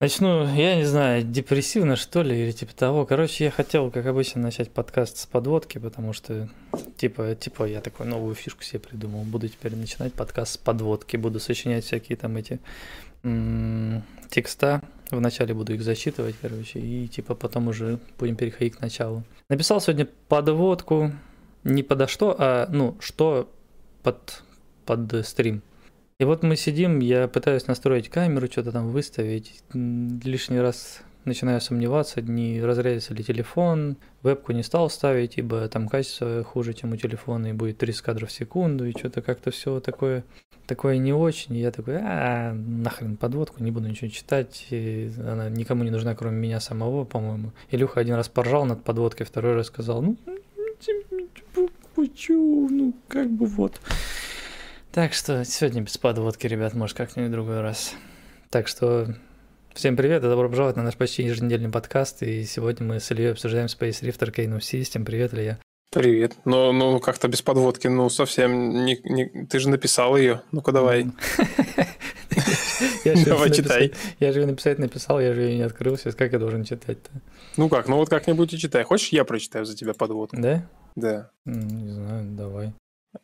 Начну, я не знаю, депрессивно что ли, или типа того. Короче, я хотел, как обычно, начать подкаст с подводки, потому что, типа, типа, я такую новую фишку себе придумал. Буду теперь начинать подкаст с подводки, буду сочинять всякие там эти м- текста. Вначале буду их зачитывать, короче, и типа потом уже будем переходить к началу. Написал сегодня подводку не подо что, а, ну, что под, под стрим. И вот мы сидим, я пытаюсь настроить камеру, что-то там выставить. Лишний раз начинаю сомневаться, не разрядится ли телефон. Вебку не стал ставить, ибо там качество хуже, чем у телефона, и будет 30 кадров в секунду, и что-то как-то все такое, такое не очень. И я такой, а, нахрен подводку, не буду ничего читать, и она никому не нужна, кроме меня самого, по-моему. Илюха один раз поржал над подводкой, второй раз сказал, ну, почему, ну, как бы вот. Так что сегодня без подводки, ребят, может, как-нибудь другой раз. Так что всем привет и добро пожаловать на наш почти еженедельный подкаст. И сегодня мы с Ильей обсуждаем Space Rift Arcane System. Привет, Илья. Привет. Ну, ну как-то без подводки, ну совсем не, не... Ты же написал ее. Ну-ка давай. Давай читай. Я же ее написать написал, я же ее не открыл. Сейчас как я должен читать-то? Ну как, ну вот как-нибудь и читай. Хочешь, я прочитаю за тебя подводку? Да? Да. Не знаю, давай.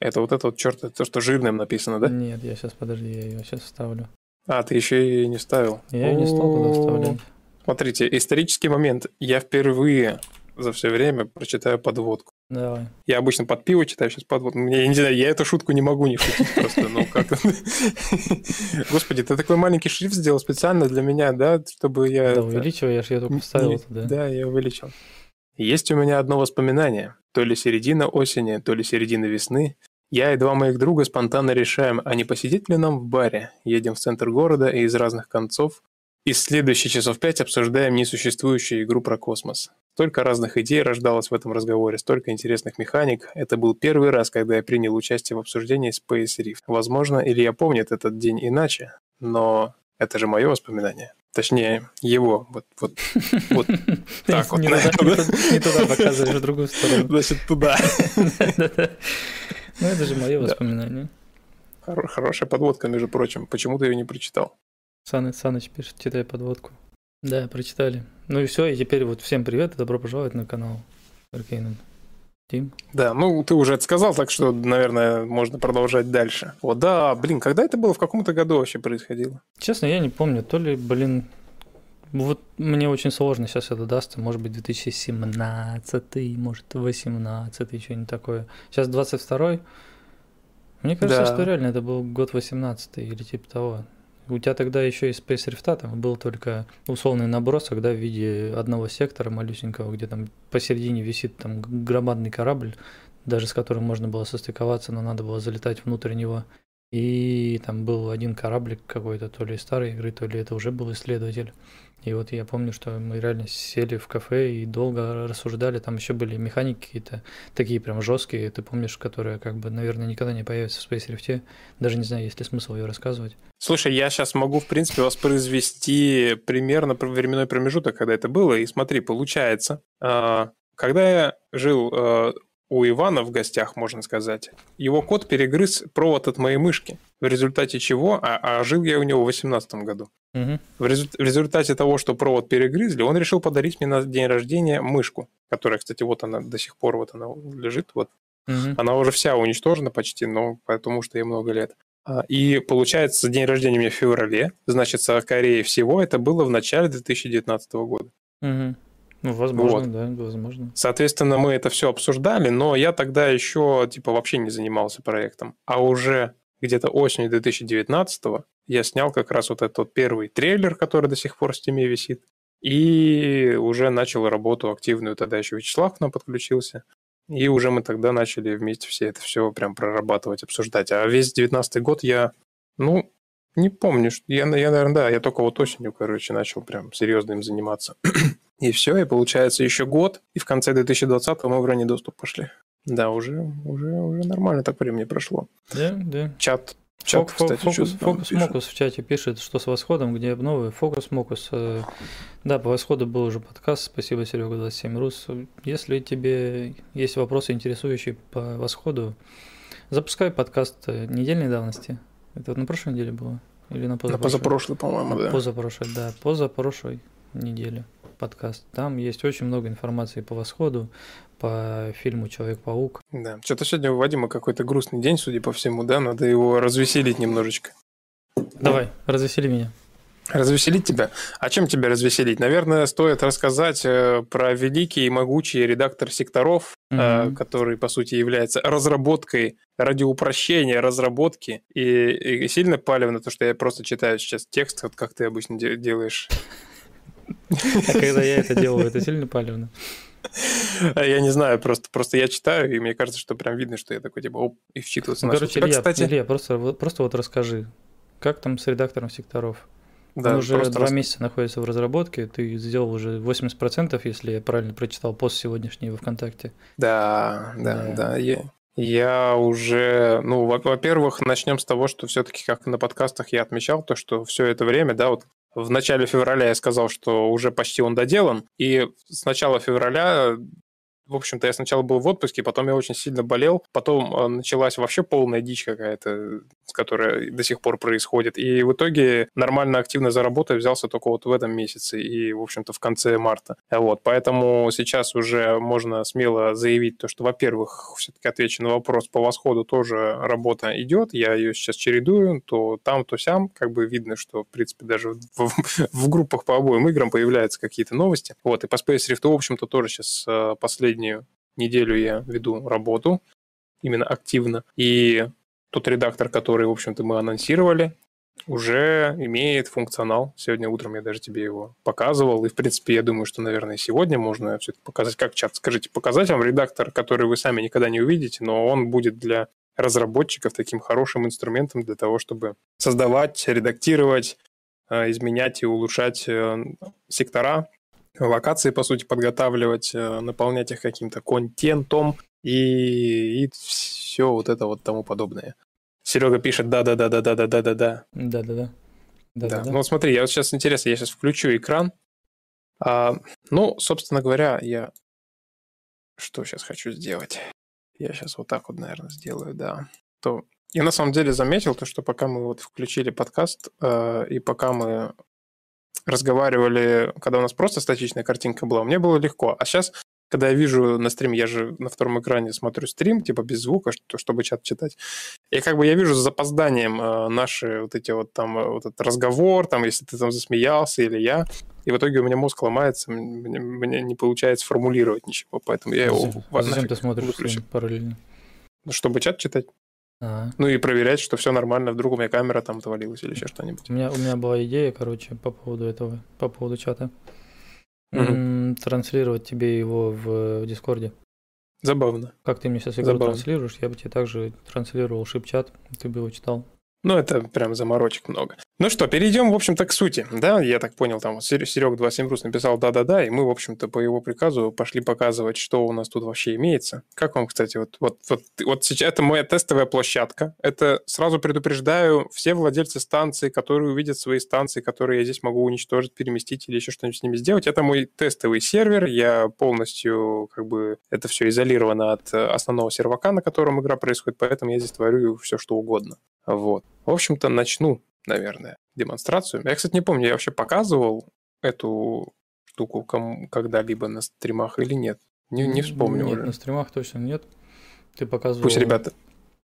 Это вот это вот, черт, то, что жирным написано, да? Нет, я сейчас, подожди, я ее сейчас вставлю. А, ты еще и не вставил. Я ее не стал туда вставлять. Смотрите, исторический момент. Я впервые за все время прочитаю подводку. Давай. Я обычно под пиво читаю, сейчас подводку. Мне, я не знаю, я эту шутку не могу не шутить просто, ну как... Господи, ты такой маленький шрифт сделал специально для меня, да, чтобы я... Да, увеличил, я же ее только вставил туда. Да, я увеличил. Есть у меня одно воспоминание. То ли середина осени, то ли середина весны. Я и два моих друга спонтанно решаем, а не посидеть ли нам в баре. Едем в центр города и из разных концов. И следующие часов пять обсуждаем несуществующую игру про космос. Столько разных идей рождалось в этом разговоре, столько интересных механик. Это был первый раз, когда я принял участие в обсуждении Space Rift. Возможно, Илья помнит этот день иначе, но это же мое воспоминание. Точнее, его. Вот, вот, вот так вот. Не туда показываешь, в другую сторону. Значит, туда. Ну, это же мое воспоминание. Хорошая подводка, между прочим. Почему ты ее не прочитал? Саныч, Саныч пишет, читай подводку. Да, прочитали. Ну и все, и теперь вот всем привет и добро пожаловать на канал Аркейнен. Тим? Да, ну ты уже это сказал, так что, наверное, можно продолжать дальше. О, да, блин, когда это было? В каком-то году вообще происходило? Честно, я не помню. То ли, блин, вот мне очень сложно сейчас это даст. Может быть, 2017, может, 18, что-нибудь такое. Сейчас 22 Мне кажется, да. что реально это был год 18 или типа того. У тебя тогда еще из Space Rift там был только условный набросок, да, в виде одного сектора малюсенького, где там посередине висит там громадный корабль, даже с которым можно было состыковаться, но надо было залетать внутрь него. И там был один кораблик какой-то, то ли старой игры, то ли это уже был исследователь. И вот я помню, что мы реально сели в кафе и долго рассуждали. Там еще были механики какие-то такие прям жесткие, ты помнишь, которые, как бы, наверное, никогда не появятся в Space Rift. Даже не знаю, есть ли смысл ее рассказывать. Слушай, я сейчас могу, в принципе, воспроизвести примерно временной промежуток, когда это было. И смотри, получается, а, когда я жил а, у Ивана в гостях, можно сказать, его кот перегрыз провод от моей мышки, в результате чего, а, а жил я у него в 2018 году. Угу. В, резу, в результате того, что провод перегрызли, он решил подарить мне на день рождения мышку, которая, кстати, вот она до сих пор вот она лежит, вот. Угу. Она уже вся уничтожена почти, но потому что ей много лет. А, и получается, день рождения у меня в феврале, значит, скорее всего, это было в начале 2019 года. Угу. Ну, возможно, вот. да, возможно. Соответственно, мы это все обсуждали, но я тогда еще, типа, вообще не занимался проектом. А уже где-то осенью 2019 я снял как раз вот этот первый трейлер, который до сих пор в стиме висит. И уже начал работу активную, тогда еще Вячеслав к нам подключился. И уже мы тогда начали вместе все это все прям прорабатывать, обсуждать. А весь 19 год я, ну, не помню. Я, я, наверное, да, я только вот осенью, короче, начал прям серьезно им заниматься. И все, и получается еще год, и в конце 2020 мы в ранний доступ пошли. Да, уже, уже, уже нормально так времени прошло. Да, да. Чат Чат, Фок, кстати, фокус, фокус Мокус в чате пишет, что с восходом, где обновы. Фокус Мокус. Э, да, по восходу был уже подкаст. Спасибо, Серега 27 Рус. Если тебе есть вопросы, интересующие по восходу, запускай подкаст недельной давности. Это вот на прошлой неделе было. Или на На позапрошлой? по-моему, да. Позапрошлой, да, позапрошлой неделе подкаст. Там есть очень много информации по восходу, по фильму Человек-паук. Да. Что-то сегодня у Вадима какой-то грустный день, судя по всему, да? Надо его развеселить немножечко. Давай, развесели меня. Развеселить тебя? А чем тебя развеселить? Наверное, стоит рассказать э, про великий и могучий редактор секторов, Мгм. который, по сути, является разработкой ради упрощения разработки. И, и сильно палевно то, что я просто читаю сейчас текст, вот как ты обычно де- делаешь. А когда я это делаю, это сильно палевно. Я не знаю, просто, просто я читаю, и мне кажется, что прям видно, что я такой, типа, оп, и вчитываться Ну, короче, Илья, кстати, Илья, просто, просто вот расскажи, как там с редактором секторов? да, Он уже два рас- месяца находится в разработке, ты сделал уже 80%, если я правильно прочитал пост сегодняшний во ВКонтакте. Да, да, Да. да. Я, я уже, ну, во- во-первых, начнем с того, что все-таки, как на подкастах я отмечал, то, что все это время, да, вот в начале февраля я сказал, что уже почти он доделан, и с начала февраля в общем-то, я сначала был в отпуске, потом я очень сильно болел, потом э, началась вообще полная дичь какая-то, которая до сих пор происходит. И в итоге нормально активно за работу я взялся только вот в этом месяце и, в общем-то, в конце марта. Вот, поэтому сейчас уже можно смело заявить то, что, во-первых, все-таки отвечу на вопрос, по восходу тоже работа идет, я ее сейчас чередую, то там, то сям, как бы видно, что, в принципе, даже в, в группах по обоим играм появляются какие-то новости. Вот, и по Space Rift, в общем-то, тоже сейчас э, последнюю неделю я веду работу, именно активно, и тот редактор, который, в общем-то, мы анонсировали, уже имеет функционал. Сегодня утром я даже тебе его показывал. И, в принципе, я думаю, что, наверное, сегодня можно все это показать. Как чат? Скажите, показать вам редактор, который вы сами никогда не увидите, но он будет для разработчиков таким хорошим инструментом для того, чтобы создавать, редактировать, э, изменять и улучшать э, сектора, локации, по сути, подготавливать, э, наполнять их каким-то контентом и, и все вот это вот тому подобное. Серега пишет да-да-да-да-да-да-да-да. Да-да-да. Да, Да-да-да. ну вот смотри, я вот сейчас интересно, я сейчас включу экран. А, ну, собственно говоря, я что сейчас хочу сделать? Я сейчас вот так вот, наверное, сделаю, да. То я на самом деле заметил то, что пока мы вот включили подкаст э, и пока мы разговаривали, когда у нас просто статичная картинка была, мне было легко. А сейчас, когда я вижу на стриме, я же на втором экране смотрю стрим, типа без звука, что, чтобы чат читать. И как бы я вижу с запозданием э, наши вот эти вот там, э, вот этот разговор, там, если ты там засмеялся или я, и в итоге у меня мозг ломается, мне, мне не получается формулировать ничего, поэтому я его Зачем, а зачем ты смотришь выключу. параллельно? Ну, чтобы чат читать, Ну и проверять, что все нормально, вдруг у меня камера там отвалилась или еще что-нибудь. у меня, у меня была идея, короче, по поводу этого, по поводу чата. М, Транслировать тебе его в Дискорде. Забавно. Как ты мне сейчас игру Забавно. транслируешь, я бы тебе также транслировал шип-чат, ты бы его читал. Ну, это прям заморочек много. Ну что, перейдем, в общем-то, к сути. Да, я так понял, там Серег 27 Рус написал да-да-да, и мы, в общем-то, по его приказу пошли показывать, что у нас тут вообще имеется. Как вам, кстати, вот, вот, вот, вот сейчас это моя тестовая площадка. Это сразу предупреждаю все владельцы станций, которые увидят свои станции, которые я здесь могу уничтожить, переместить или еще что-нибудь с ними сделать. Это мой тестовый сервер. Я полностью, как бы, это все изолировано от э, основного сервака, на котором игра происходит, поэтому я здесь творю все, что угодно. Вот. В общем-то, начну, наверное, демонстрацию. Я, кстати, не помню, я вообще показывал эту штуку кому, когда-либо на стримах или нет. Не, не вспомню Нет, уже. на стримах точно нет. Ты показывал... Пусть ребята...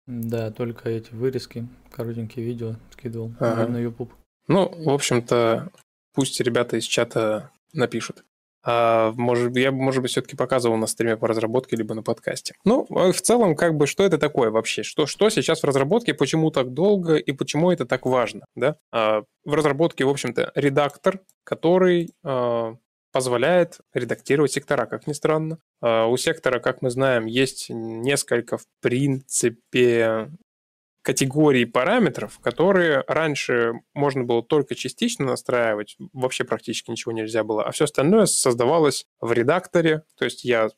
Да, только эти вырезки, коротенькие видео скидывал Ага. на YouTube. Ну, в общем-то, пусть ребята из чата напишут. А, может, я, может быть, все-таки показывал на стриме по разработке, либо на подкасте. Ну, а в целом, как бы, что это такое вообще? Что, что сейчас в разработке, почему так долго и почему это так важно? Да? А, в разработке, в общем-то, редактор, который позволяет редактировать сектора, как ни странно. У сектора, как мы знаем, есть несколько, в принципе, категории параметров, которые раньше можно было только частично настраивать, вообще практически ничего нельзя было, а все остальное создавалось в редакторе, то есть я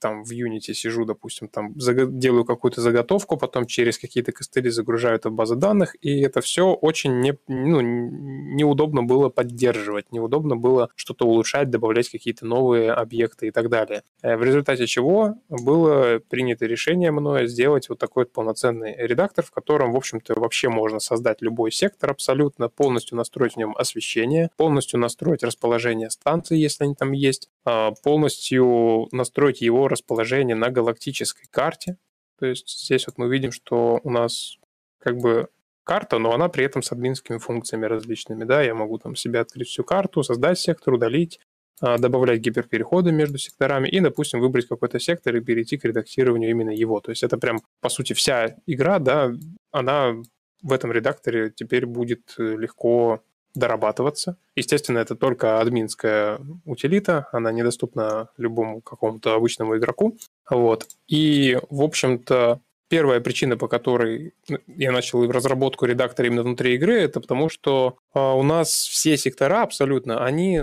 там в Unity сижу, допустим, там делаю какую-то заготовку, потом через какие-то костыли загружаю это в базу данных, и это все очень не, ну, неудобно было поддерживать, неудобно было что-то улучшать, добавлять какие-то новые объекты и так далее. Э, в результате чего было принято решение мною сделать вот такой вот полноценный редактор, в котором, в общем-то, вообще можно создать любой сектор абсолютно, полностью настроить в нем освещение, полностью настроить расположение станций, если они там есть, а, полностью настроить его расположение на галактической карте. То есть здесь вот мы видим, что у нас как бы карта, но она при этом с админскими функциями различными. Да, я могу там себе открыть всю карту, создать сектор, удалить, а, добавлять гиперпереходы между секторами и, допустим, выбрать какой-то сектор и перейти к редактированию именно его. То есть это прям, по сути, вся игра, да, она в этом редакторе теперь будет э, легко дорабатываться. Естественно, это только админская утилита, она недоступна любому какому-то обычному игроку. Вот. И, в общем-то, первая причина, по которой я начал разработку редактора именно внутри игры, это потому что а, у нас все сектора абсолютно, они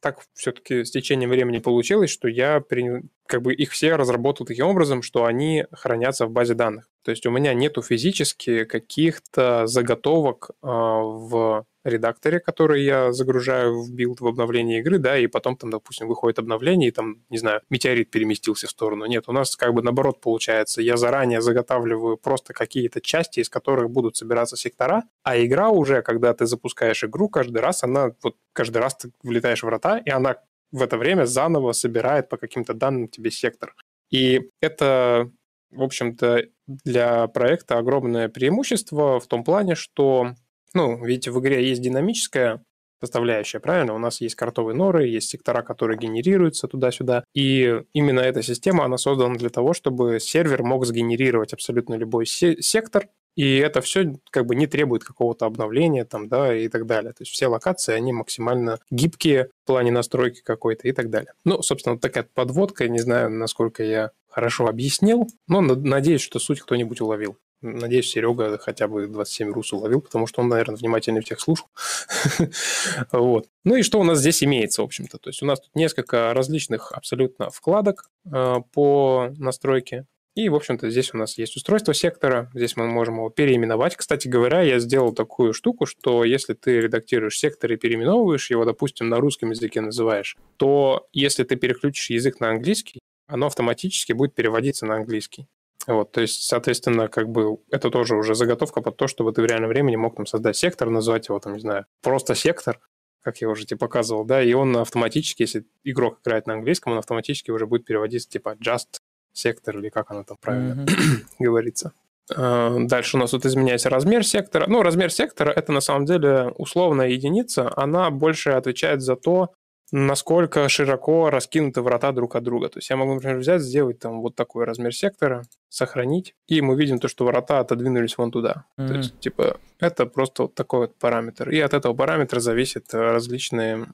так все-таки с течением времени получилось, что я как бы их все разработал таким образом, что они хранятся в базе данных. То есть у меня нету физически каких-то заготовок э, в редакторе, который я загружаю в билд в обновление игры, да, и потом там, допустим, выходит обновление, и там, не знаю, метеорит переместился в сторону. Нет, у нас как бы наоборот получается. Я заранее заготавливаю просто какие-то части, из которых будут собираться сектора, а игра уже, когда ты запускаешь игру, каждый раз она, вот каждый раз ты влетаешь в врата, и она в это время заново собирает по каким-то данным тебе сектор. И это в общем-то, для проекта огромное преимущество в том плане, что, ну, видите, в игре есть динамическая составляющая, правильно? У нас есть картовые норы, есть сектора, которые генерируются туда-сюда. И именно эта система, она создана для того, чтобы сервер мог сгенерировать абсолютно любой се- сектор, и это все как бы не требует какого-то обновления там, да, и так далее. То есть все локации, они максимально гибкие в плане настройки какой-то и так далее. Ну, собственно, вот такая подводка. Не знаю, насколько я хорошо объяснил, но надеюсь, что суть кто-нибудь уловил. Надеюсь, Серега хотя бы 27 рус уловил, потому что он, наверное, внимательно всех слушал. вот. Ну и что у нас здесь имеется, в общем-то? То есть у нас тут несколько различных абсолютно вкладок э, по настройке. И, в общем-то, здесь у нас есть устройство сектора, здесь мы можем его переименовать. Кстати говоря, я сделал такую штуку, что если ты редактируешь сектор и переименовываешь его, допустим, на русском языке называешь, то если ты переключишь язык на английский, оно автоматически будет переводиться на английский. Вот, то есть, соответственно, как бы это тоже уже заготовка под то, чтобы ты в реальном времени мог там создать сектор, назвать его там, не знаю, просто сектор, как я уже тебе показывал, да, и он автоматически, если игрок играет на английском, он автоматически уже будет переводиться типа just сектор или как оно там правильно mm-hmm. говорится. А, дальше у нас тут изменяется размер сектора. Ну, размер сектора это на самом деле условная единица. Она больше отвечает за то, насколько широко раскинуты врата друг от друга. То есть я могу, например, взять, сделать там вот такой размер сектора, сохранить, и мы видим то, что врата отодвинулись вон туда. Mm-hmm. То есть, типа, это просто вот такой вот параметр. И от этого параметра зависят различные,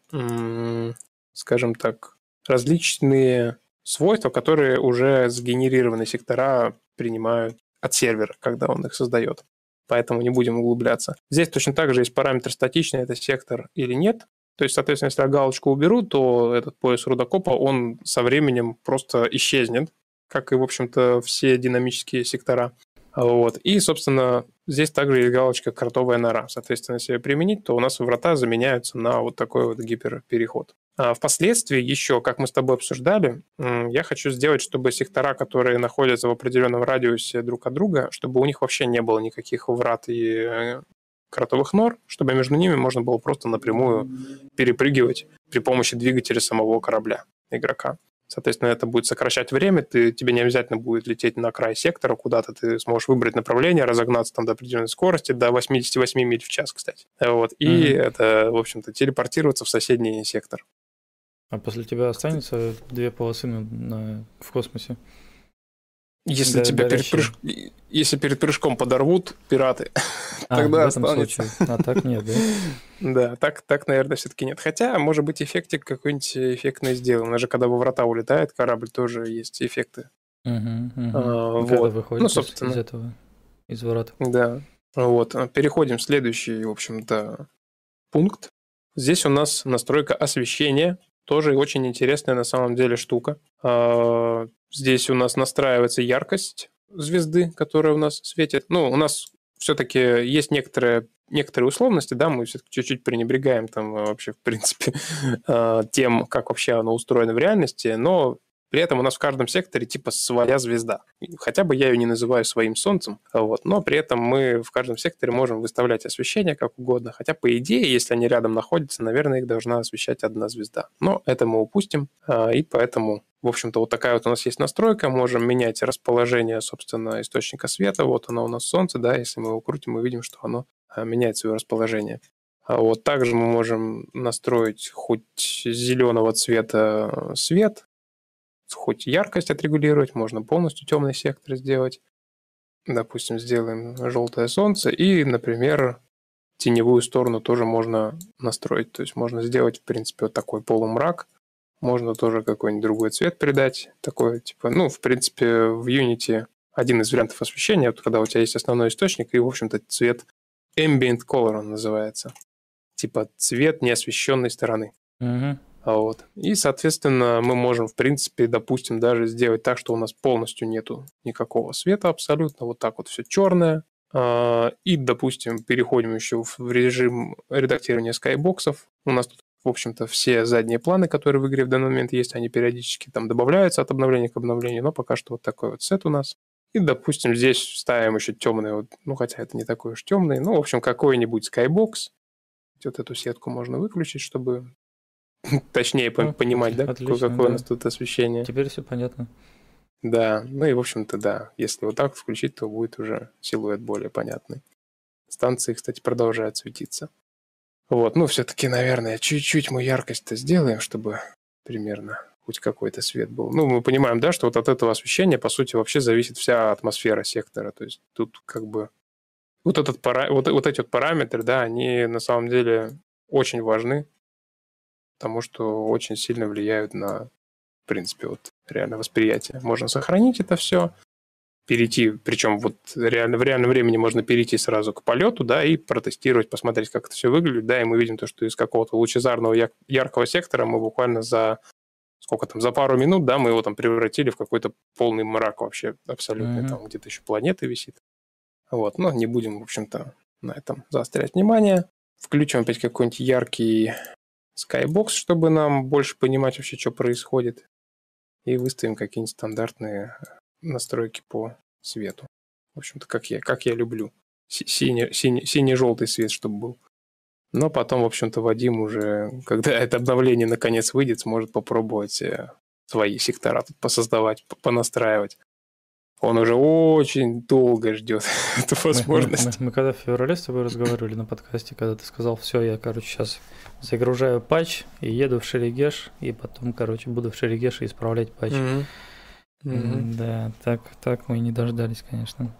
скажем так, различные свойства, которые уже сгенерированные сектора принимают от сервера, когда он их создает. Поэтому не будем углубляться. Здесь точно так же есть параметр статичный, это сектор или нет. То есть, соответственно, если я галочку уберу, то этот пояс рудокопа, он со временем просто исчезнет, как и, в общем-то, все динамические сектора. Вот. И, собственно, здесь также есть галочка «Картовая нора». Соответственно, если ее применить, то у нас врата заменяются на вот такой вот гиперпереход. А впоследствии еще, как мы с тобой обсуждали, я хочу сделать, чтобы сектора, которые находятся в определенном радиусе друг от друга, чтобы у них вообще не было никаких врат и э, кротовых нор, чтобы между ними можно было просто напрямую перепрыгивать при помощи двигателя самого корабля игрока. Соответственно, это будет сокращать время, ты, тебе не обязательно будет лететь на край сектора куда-то, ты сможешь выбрать направление, разогнаться там до определенной скорости, до 88 миль в час, кстати. Вот. И mm-hmm. это, в общем-то, телепортироваться в соседний сектор. А после тебя останется две полосы на, на, в космосе? Если да, тебя перед, прыж... если перед прыжком подорвут пираты, а, тогда в этом останется. Случае. А так нет, да? Да, так, так, наверное, все-таки нет. Хотя, может быть, эффектик какой-нибудь эффектный сделан. Даже когда во врата улетает корабль, тоже есть эффекты. Угу, угу. А, когда вот. выходит ну, собственно. из этого, из ворот. Да. Вот. Переходим в следующий, в общем-то, пункт. Здесь у нас настройка освещения. Тоже очень интересная на самом деле штука. Здесь у нас настраивается яркость звезды, которая у нас светит. Ну, у нас все-таки есть некоторые, некоторые условности, да, мы все-таки чуть-чуть пренебрегаем там вообще, в принципе, тем, как вообще оно устроено в реальности, но при этом у нас в каждом секторе типа своя звезда. Хотя бы я ее не называю своим солнцем, вот, но при этом мы в каждом секторе можем выставлять освещение как угодно. Хотя, по идее, если они рядом находятся, наверное, их должна освещать одна звезда. Но это мы упустим, а, и поэтому в общем-то, вот такая вот у нас есть настройка. Можем менять расположение, собственно, источника света. Вот оно у нас солнце, да, если мы его крутим, мы видим, что оно а, меняет свое расположение. А вот также мы можем настроить хоть зеленого цвета свет, хоть яркость отрегулировать, можно полностью темный сектор сделать. Допустим, сделаем желтое солнце и, например, теневую сторону тоже можно настроить. То есть можно сделать, в принципе, вот такой полумрак. Можно тоже какой-нибудь другой цвет придать. Такой, типа, ну, в принципе, в Unity один из вариантов освещения, вот когда у тебя есть основной источник, и, в общем-то, цвет ambient color он называется. Типа цвет неосвещенной стороны. Угу. Вот. И, соответственно, мы можем, в принципе, допустим, даже сделать так, что у нас полностью нету никакого света абсолютно. Вот так вот все черное. А, и, допустим, переходим еще в режим редактирования скайбоксов. У нас тут, в общем-то, все задние планы, которые в игре в данный момент есть, они периодически там добавляются от обновления к обновлению, но пока что вот такой вот сет у нас. И, допустим, здесь ставим еще темный, вот, ну, хотя это не такой уж темный, ну, в общем, какой-нибудь скайбокс. Вот эту сетку можно выключить, чтобы Точнее ну, понимать, да, отлично, какое да. у нас тут освещение. Теперь все понятно. Да, ну и, в общем-то, да. Если вот так включить, то будет уже силуэт более понятный. Станции, кстати, продолжают светиться. Вот, ну, все-таки, наверное, чуть-чуть мы яркость-то сделаем, чтобы примерно хоть какой-то свет был. Ну, мы понимаем, да, что вот от этого освещения, по сути, вообще зависит вся атмосфера сектора. То есть тут как бы вот, этот пара... вот, вот эти вот параметры, да, они на самом деле очень важны потому что очень сильно влияют на, в принципе, вот реально восприятие. Можно сохранить это все, перейти, причем вот реально, в реальном времени можно перейти сразу к полету, да, и протестировать, посмотреть, как это все выглядит, да, и мы видим то, что из какого-то лучезарного яркого сектора мы буквально за сколько там, за пару минут, да, мы его там превратили в какой-то полный мрак вообще абсолютно, mm-hmm. там где-то еще планета висит. Вот, но не будем, в общем-то, на этом заострять внимание. Включим опять какой-нибудь яркий Skybox, чтобы нам больше понимать вообще, что происходит. И выставим какие-нибудь стандартные настройки по свету. В общем-то, как я, как я люблю. Синий, синий, синий-желтый свет, чтобы был. Но потом, в общем-то, Вадим уже, когда это обновление наконец выйдет, сможет попробовать э, свои сектора тут посоздавать, понастраивать он уже очень долго ждет эту возможность. Мы, мы, мы, мы когда в феврале с тобой разговаривали на подкасте, когда ты сказал, все, я, короче, сейчас загружаю патч и еду в Шерегеш, и потом, короче, буду в Шерегеше исправлять патч. Mm-hmm. Mm-hmm. Да, так, так мы и не дождались, конечно.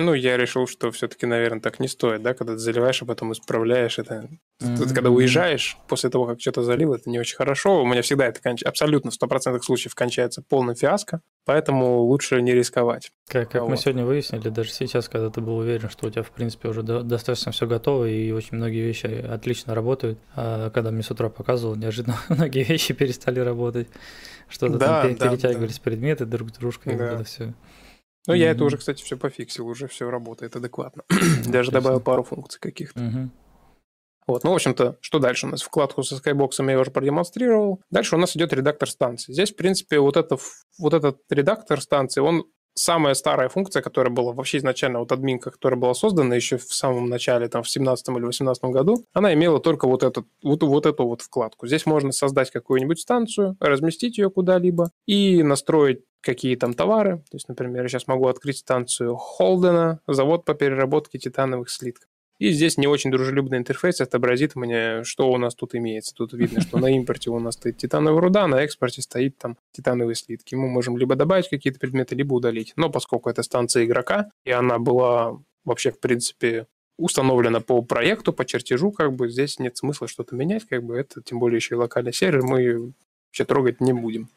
Ну, я решил, что все-таки, наверное, так не стоит, да, когда ты заливаешь, а потом исправляешь это. Mm-hmm. Ты, когда уезжаешь, после того, как что-то залил, это не очень хорошо. У меня всегда это конч... абсолютно в 100% случаев кончается полным фиаско, поэтому лучше не рисковать. Как, как вот. мы сегодня выяснили, даже сейчас, когда ты был уверен, что у тебя, в принципе, уже до, достаточно все готово, и очень многие вещи отлично работают, а когда мне с утра показывал, неожиданно многие вещи перестали работать, что-то да, там да, перетягивались да. предметы друг с дружкой, да. вот это все. Ну, mm-hmm. я это уже, кстати, все пофиксил, уже все работает адекватно. Даже добавил пару функций каких-то. Mm-hmm. Вот, ну, в общем-то, что дальше у нас? Вкладку со скайбоксом я уже продемонстрировал. Дальше у нас идет редактор станции. Здесь, в принципе, вот, это, вот этот редактор станции, он самая старая функция, которая была вообще изначально, вот админка, которая была создана еще в самом начале, там, в 17 или 18 году, она имела только вот, этот, вот, вот эту вот вкладку. Здесь можно создать какую-нибудь станцию, разместить ее куда-либо и настроить какие там товары. То есть, например, я сейчас могу открыть станцию Холдена, завод по переработке титановых слитков. И здесь не очень дружелюбный интерфейс отобразит мне, что у нас тут имеется. Тут видно, что на импорте у нас стоит титановая руда, на экспорте стоит там титановые слитки. Мы можем либо добавить какие-то предметы, либо удалить. Но поскольку это станция игрока, и она была вообще, в принципе, установлена по проекту, по чертежу, как бы здесь нет смысла что-то менять, как бы это, тем более еще и локальный сервер, мы вообще трогать не будем.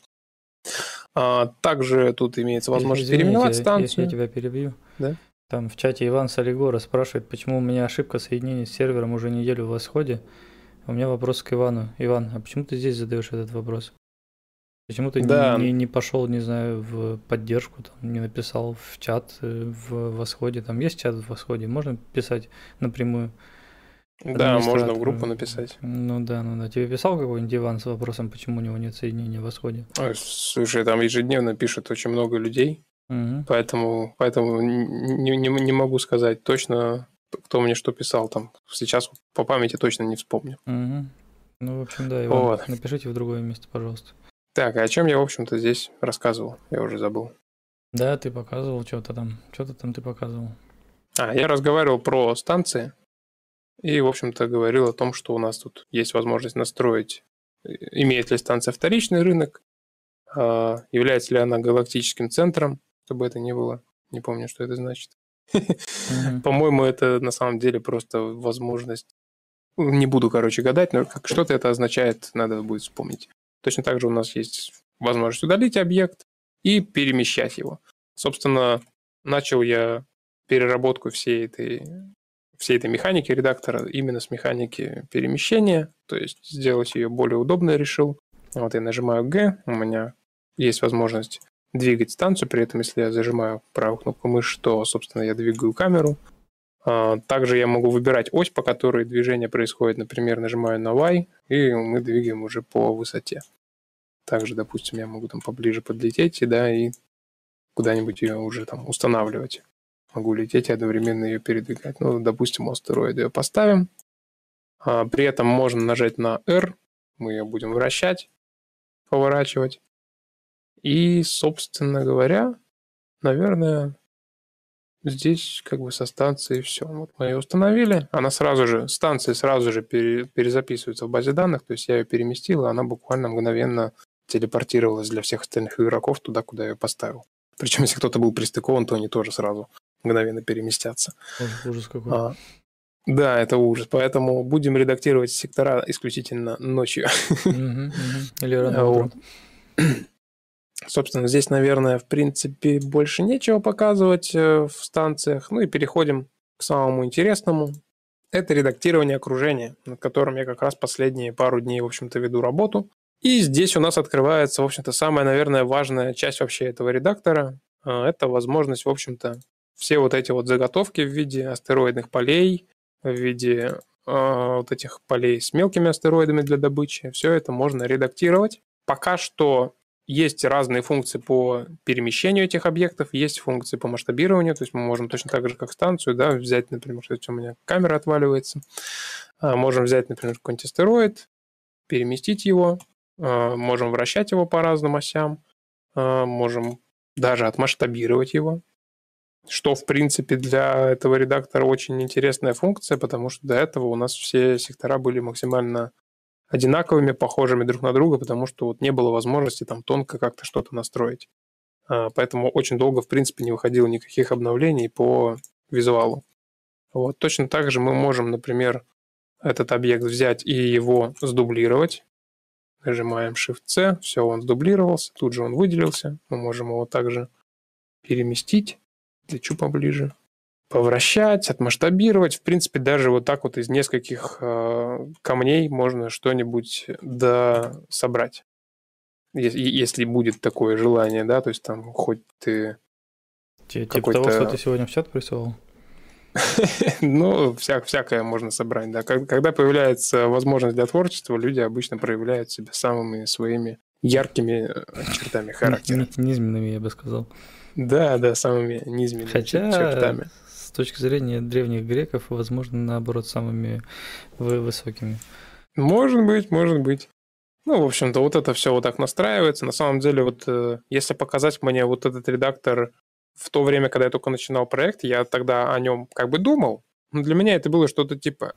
А, также тут имеется возможность Извините, переименовать станцию. Я, я тебя перебью. Да? Там в чате Иван Солигора спрашивает, почему у меня ошибка соединения с сервером уже неделю в восходе. У меня вопрос к Ивану. Иван, а почему ты здесь задаешь этот вопрос? Почему ты Да. не, не, не пошел, не знаю, в поддержку, там, не написал в чат э, в Восходе? Там есть чат в Восходе? Можно писать напрямую? Да, можно в группу написать. Ну да, ну да. Тебе писал какой-нибудь Иван с вопросом, почему у него нет соединения в Восходе? Ой, Слушай, там ежедневно пишет очень много людей, Мгм. поэтому, поэтому не, не, не могу сказать точно, кто мне что писал там. Сейчас по памяти точно не вспомню. Мгм. Ну, в общем, да, Иван, Вот. напишите в другое место, пожалуйста. Так, а о чем я, в общем-то, здесь рассказывал? Я уже забыл. Да, ты показывал что-то там. Что-то там ты показывал. А, я разговаривал про станции и, в общем-то, говорил о том, что у нас тут есть возможность настроить, э, имеет ли станция вторичный рынок, а, является ли она галактическим центром, чтобы это не было. Не помню, что это значит. Мгм. По-моему, это на самом деле просто возможность... Не буду, короче, гадать, но как что-то это означает, надо будет вспомнить. Точно так же у нас есть возможность удалить объект и перемещать его. Собственно, начал я переработку всей этой, всей этой механики редактора именно с механики перемещения, то есть сделать ее более удобно решил. Вот я нажимаю G, у меня есть возможность двигать станцию, при этом если я зажимаю правую кнопку мыши, то, собственно, я двигаю камеру. А, Также я могу выбирать ось, по которой движение происходит. Например, нажимаю на Y, и мы двигаем уже по высоте. Также, допустим, я могу там поближе подлететь, и, да, и куда-нибудь ее уже там устанавливать. Могу лететь и одновременно ее передвигать. Ну, допустим, у астероида ее поставим. А, При этом можно нажать на R, мы ее будем вращать, поворачивать. И, собственно говоря, наверное, здесь как бы со станцией все. Вот мы ее установили, она сразу же, станция сразу же пере- перезаписывается в базе данных, то есть я ее переместил, и она буквально мгновенно телепортировалась для всех остальных игроков туда, куда я ее поставил. Причем, если кто-то был пристыкован, то они тоже сразу мгновенно переместятся. Ужас, ужас какой. А, да, это ужас. Поэтому будем редактировать сектора исключительно ночью. Или рано А, утром. Собственно, здесь, наверное, в принципе, больше нечего показывать э, в станциях. Ну и переходим к самому интересному. Это редактирование окружения, над которым я как раз последние пару дней, в общем-то, веду работу. И здесь у нас открывается, в общем-то, самая, наверное, важная часть вообще этого редактора. А, Это возможность, в общем-то, все вот эти вот заготовки в виде астероидных полей, в виде а, вот этих полей с мелкими астероидами для добычи, все это можно редактировать. Пока что есть разные функции по перемещению этих объектов, есть функции по масштабированию, то есть мы можем точно так же, как станцию, да, взять, например, кстати, у меня камера отваливается, А, можем взять, например, какой-нибудь астероид, переместить его, а, можем вращать его по разным осям, а, можем даже отмасштабировать его, что, в принципе, для этого редактора очень интересная функция, потому что до этого у нас все сектора были максимально одинаковыми, похожими друг на друга, потому что вот не было возможности там тонко как-то что-то настроить. А, Поэтому очень долго, в принципе, не выходило никаких обновлений по визуалу. Вот точно так же мы можем, например, этот объект взять и его сдублировать. Нажимаем Shift-C, все, он сдублировался, тут же он выделился. Мы можем его также переместить, лечу поближе, повращать, отмасштабировать. В принципе, даже вот так вот из нескольких э, камней можно что-нибудь да собрать. Если, если будет такое желание, да, то есть там хоть ты, Типа того, что ты сегодня в чат присылал. ну, вся, всякое можно собрать, да. Когда появляется возможность для творчества, люди обычно проявляют себя самыми своими яркими э, чертами характера. Ни- Низменными, я бы сказал. Да, да, самыми низменными Хотя, чертами. Точки зрения древних греков, возможно, наоборот, самыми вы- высокими. Может быть, может быть. Ну, в общем-то, вот это все вот так настраивается. На самом деле, вот э, если показать мне вот этот редактор в то время, когда я только начинал проект, я тогда о нем как бы думал. Но для меня это было что-то типа,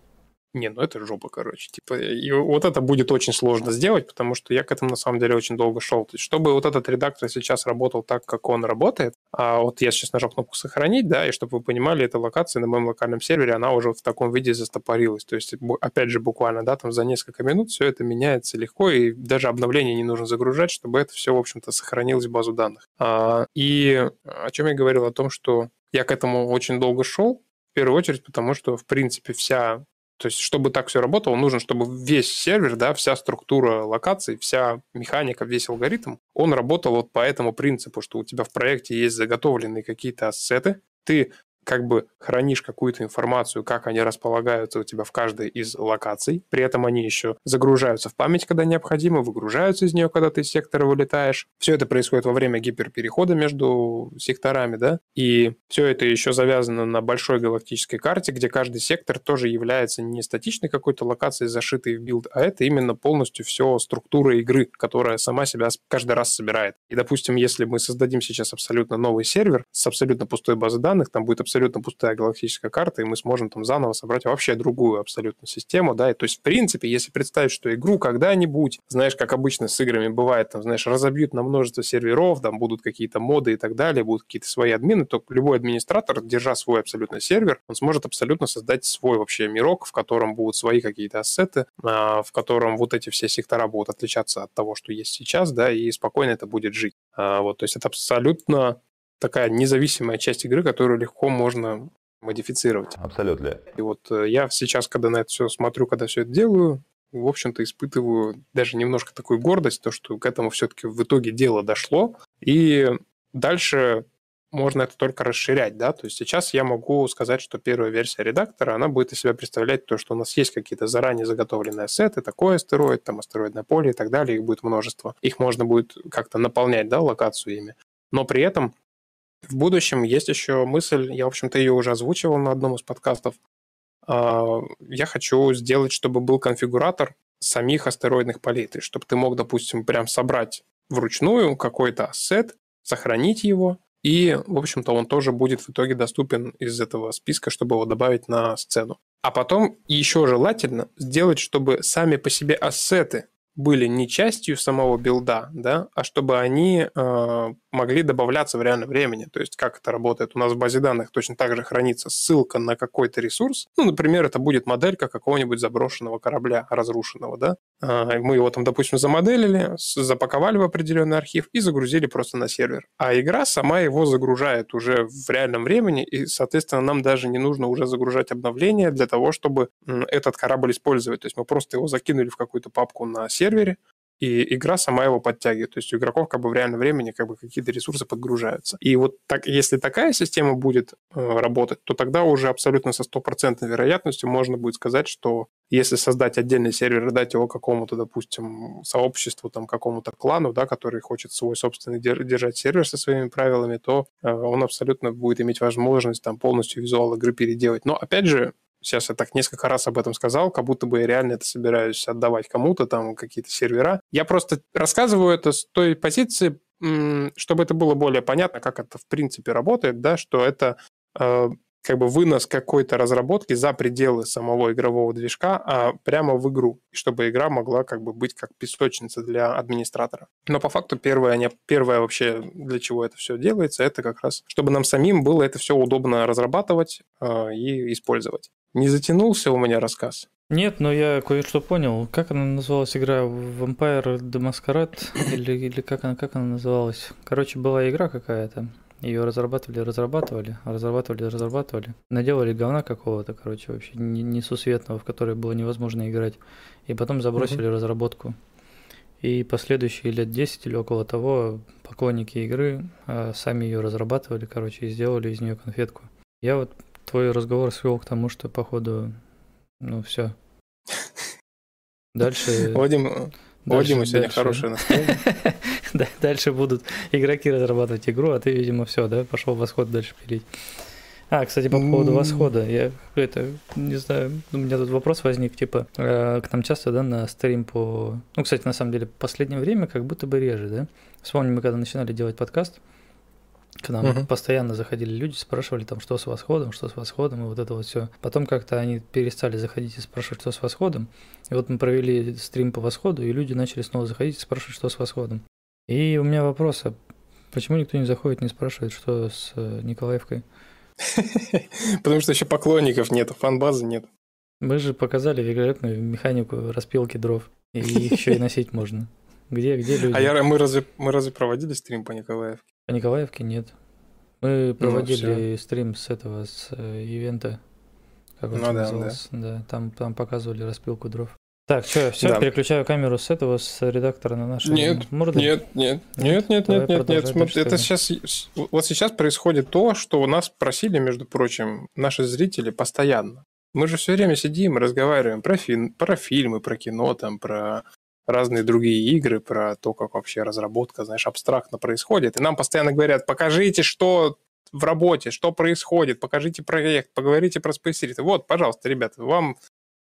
не, ну это жопа, короче. Типа, и вот это будет очень сложно сделать, потому что я к этому на самом деле очень долго шел. То есть, чтобы вот этот редактор сейчас работал так, как он работает, а вот я сейчас нажал кнопку «Сохранить», да, и чтобы вы понимали, эта локация на моем локальном сервере, она уже в таком виде застопорилась. То есть, опять же, буквально, да, там за несколько минут все это меняется легко, и даже обновление не нужно загружать, чтобы это все, в общем-то, сохранилось в базу данных. А, и о чем я говорил? О том, что я к этому очень долго шел, в первую очередь, потому что, в принципе, вся То есть, чтобы так все работало, нужно, чтобы весь сервер, да, вся структура локаций, вся механика, весь алгоритм, он работал вот по этому принципу, что у тебя в проекте есть заготовленные какие-то ассеты, ты как бы хранишь какую-то информацию, как они располагаются у тебя в каждой из локаций. При этом они еще загружаются в память, когда необходимо, выгружаются из нее, когда ты из сектора вылетаешь. Все это происходит во время гиперперехода между секторами, да, и все это еще завязано на большой галактической карте, где каждый сектор тоже является не статичной какой-то локацией, зашитой в билд, а это именно полностью все структура игры, которая сама себя каждый раз собирает. И, допустим, если мы создадим сейчас абсолютно новый сервер с абсолютно пустой базой данных, там будет абсолютно абсолютно пустая галактическая карта, и мы сможем там заново собрать вообще другую абсолютно систему, да, и то есть, в принципе, если представить, что игру когда-нибудь, знаешь, как обычно с играми бывает, там, знаешь, разобьют на множество серверов, там будут какие-то моды и так далее, будут какие-то свои админы, то любой администратор, держа свой абсолютно сервер, он сможет абсолютно создать свой вообще мирок, в котором будут свои какие-то ассеты, а, в котором вот эти все сектора будут отличаться от того, что есть сейчас, да, и спокойно это будет жить. А, вот, то есть это абсолютно такая независимая часть игры, которую легко можно модифицировать. Абсолютно. И вот э, я сейчас, когда на это все смотрю, когда все это делаю, в общем-то, испытываю даже немножко такую гордость, то, что к этому все-таки в итоге дело дошло. И дальше можно это только расширять, да, то есть сейчас я могу сказать, что первая версия редактора, она будет из себя представлять то, что у нас есть какие-то заранее заготовленные сеты, такой астероид, там астероидное поле и так далее, их будет множество. Их можно будет как-то наполнять, да, локацию ими. Но при этом в будущем есть еще мысль, я, в общем-то, ее уже озвучивал на одном из подкастов. А, я хочу сделать, чтобы был конфигуратор самих астероидных полей, чтобы ты мог, допустим, прям собрать вручную какой-то ассет, сохранить его, и, в общем-то, он тоже будет в итоге доступен из этого списка, чтобы его добавить на сцену. А потом еще желательно сделать, чтобы сами по себе ассеты были не частью самого билда, да, а чтобы они э, могли добавляться в реальном времени. То есть как это работает? У нас в базе данных точно так же хранится ссылка на какой-то ресурс. Ну, например, это будет моделька какого-нибудь заброшенного корабля, разрушенного, да. Э, мы его там, допустим, замоделили, запаковали в определенный архив и загрузили просто на сервер. А игра сама его загружает уже в реальном времени, и, соответственно, нам даже не нужно уже загружать обновления для того, чтобы этот корабль использовать. То есть мы просто его закинули в какую-то папку на сервер, сервере, и игра сама его подтягивает. То есть у игроков как бы в реальном времени как бы какие-то ресурсы подгружаются. И вот так, если такая система будет э, работать, то тогда уже абсолютно со стопроцентной вероятностью можно будет сказать, что если создать отдельный сервер и дать его какому-то, допустим, сообществу, там, какому-то клану, да, который хочет свой собственный держать сервер со своими правилами, то э, он абсолютно будет иметь возможность там полностью визуал игры переделать. Но опять же, Сейчас я так несколько раз об этом сказал, как будто бы я реально это собираюсь отдавать кому-то, там какие-то сервера. Я просто рассказываю это с той позиции, чтобы это было более понятно, как это в принципе работает, да, что это э, как бы вынос какой-то разработки за пределы самого игрового движка, а прямо в игру, чтобы игра могла как бы быть как песочница для администратора. Но по факту первое, не, первое вообще, для чего это все делается, это как раз, чтобы нам самим было это все удобно разрабатывать э, и использовать. Не затянулся у меня рассказ? Нет, но я кое-что понял. Как она называлась игра? Vampire the Masquerade? Или, или как, она, как она называлась? Короче, была игра какая-то. Ее разрабатывали, разрабатывали, разрабатывали, разрабатывали. Наделали говна какого-то, короче, вообще несусветного, в которое было невозможно играть. И потом забросили uh-huh. разработку. И последующие лет 10 или около того поклонники игры а, сами ее разрабатывали, короче, и сделали из нее конфетку. Я вот твой разговор свел к тому, что, походу, ну, все. Дальше... Вадим, Вадим, сегодня дальше. хорошее настроение. дальше будут игроки разрабатывать игру, а ты, видимо, все, да, пошел восход дальше пилить. А, кстати, по поводу восхода, я это, не знаю, у меня тут вопрос возник, типа, э, к нам часто, да, на стрим по... Ну, кстати, на самом деле, в последнее время как будто бы реже, да? Вспомним, мы когда начинали делать подкаст, к нам угу. постоянно заходили люди, спрашивали там, что с восходом, что с восходом, и вот это вот все. Потом как-то они перестали заходить и спрашивать, что с восходом. И вот мы провели стрим по восходу, и люди начали снова заходить и спрашивать, что с восходом. И у меня вопрос, а почему никто не заходит, не спрашивает, что с э, Николаевкой? Потому что еще поклонников нет, фан-базы нет. Мы же показали великолепную механику распилки дров, и их еще и носить можно. Где, где люди? А я, мы, разве, мы разве проводили стрим по Николаевке? По Николаевке нет. Мы ну, проводили ну, стрим с этого, с э, ивента как он Ну да, назывался. Да. там, там показывали распилку дров. Так, что, все, Да. переключаю камеру с этого, с редактора на наш. Нет, морды. Нет, нет, нет, нет, нет, нет, нет. дальше это сейчас, вот сейчас происходит то, что у нас просили, между прочим, наши зрители постоянно. Мы же все время сидим и разговариваем про, фин- про фильмы, про кино, там, про разные другие игры, про то, как вообще разработка, знаешь, абстрактно происходит. И нам постоянно говорят, покажите, что в работе, что происходит, покажите проект, поговорите про Space Rift. Вот, пожалуйста, ребята, вам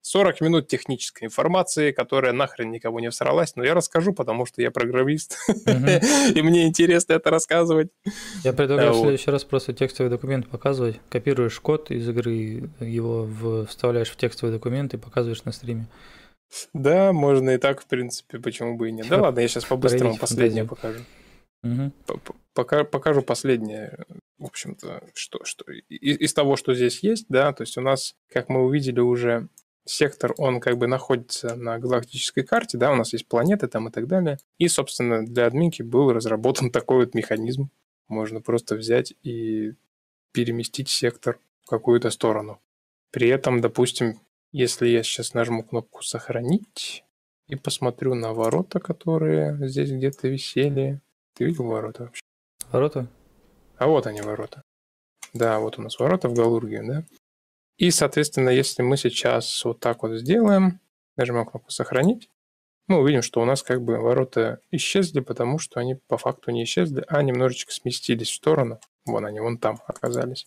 40 минут технической информации, которая нахрен никого не всралась, но я расскажу, потому что я программист, и мне интересно это рассказывать. Я предлагаю в следующий раз просто текстовый документ показывать. Копируешь код из игры, его вставляешь в текстовый документ и показываешь на стриме. Да, можно и так, в принципе, почему бы и нет. Да ладно, я сейчас по-быстрому последнее покажу. Пока- покажу последнее, в общем-то, что, что и- из того, что здесь есть, да, то есть у нас, как мы увидели уже, сектор, он как бы находится на галактической карте, да, у нас есть планеты там и так далее. И, собственно, для админки был разработан такой вот механизм. Можно просто взять и переместить сектор в какую-то сторону. При этом, допустим, если я сейчас нажму кнопку «Сохранить» и посмотрю на ворота, которые здесь где-то висели. Ты видел ворота вообще? Ворота? А вот они, ворота. Да, вот у нас ворота в Галургию, да? И, соответственно, если мы сейчас вот так вот сделаем, нажмем кнопку «Сохранить», мы увидим, что у нас как бы ворота исчезли, потому что они по факту не исчезли, а немножечко сместились в сторону. Вон они, вон там оказались.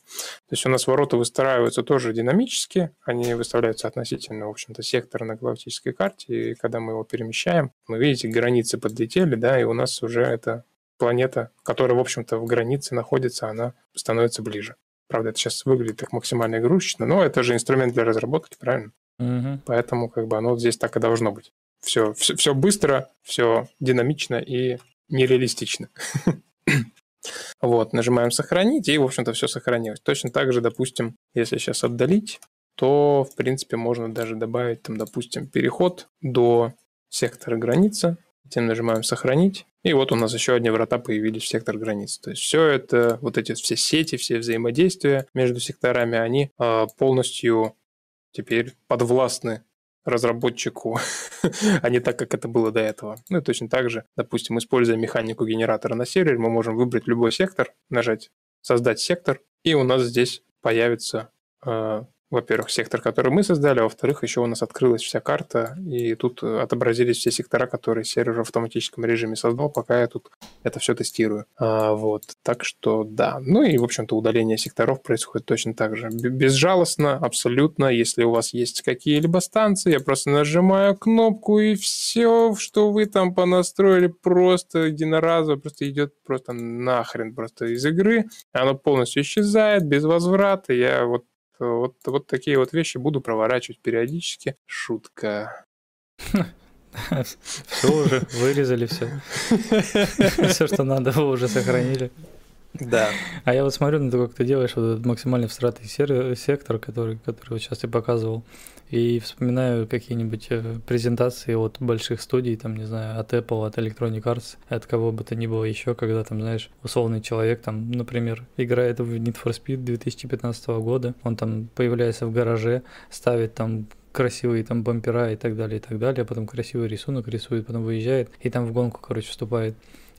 То есть у нас ворота выстраиваются тоже динамически, они выставляются относительно, в общем-то, сектора на галактической карте, и когда мы его перемещаем, мы, видите, границы подлетели, да, и у нас уже эта планета, которая, в общем-то, в границе находится, она становится ближе. Правда, это сейчас выглядит так максимально игрушечно, но это же инструмент для разработки, правильно? Мгм. Поэтому как бы оно здесь так и должно быть. Все, все, все быстро, все динамично и нереалистично. Вот, нажимаем сохранить, и, в общем-то, все сохранилось. Точно так же, допустим, если сейчас отдалить, то, в принципе, можно даже добавить, там, допустим, переход до сектора границы. Затем нажимаем сохранить, и вот у нас еще одни врата появились в сектор границы. То есть все это, вот эти все сети, все взаимодействия между секторами, они а, полностью теперь подвластны разработчику, а не так, как это было до этого. Ну и точно так же, допустим, используя механику генератора на сервере, мы можем выбрать любой сектор, нажать «Создать сектор», и у нас здесь появится, э, во-первых, сектор, который мы создали, а во-вторых, еще у нас открылась вся карта, и тут э, отобразились все сектора, которые сервер в автоматическом режиме создал, пока я тут это все тестирую. А, вот, так что да. Ну и, в общем-то, удаление секторов происходит точно так же. Безжалостно, абсолютно. Если у вас есть какие-либо станции, я просто нажимаю кнопку, и все, что вы там понастроили, просто единоразово просто идет просто нахрен просто из игры. Оно полностью исчезает, без возврата. Я вот вот, вот такие вот вещи буду проворачивать периодически. Шутка. Все уже, вырезали все. Все, что надо, вы уже сохранили. Да. А я вот смотрю на то, как ты делаешь вот этот максимально всратый сектор, который, который вот сейчас ты показывал, и вспоминаю какие-нибудь э, презентации от больших студий, там, не знаю, от Apple, от Electronic Arts, от кого бы то ни было еще, когда там, знаешь, условный человек, там, например, играет в Need for Speed 2015 года, он там появляется в гараже, ставит там красивые там бампера и так далее, и так далее, а потом красивый рисунок рисует, потом выезжает и там в гонку, короче, вступает.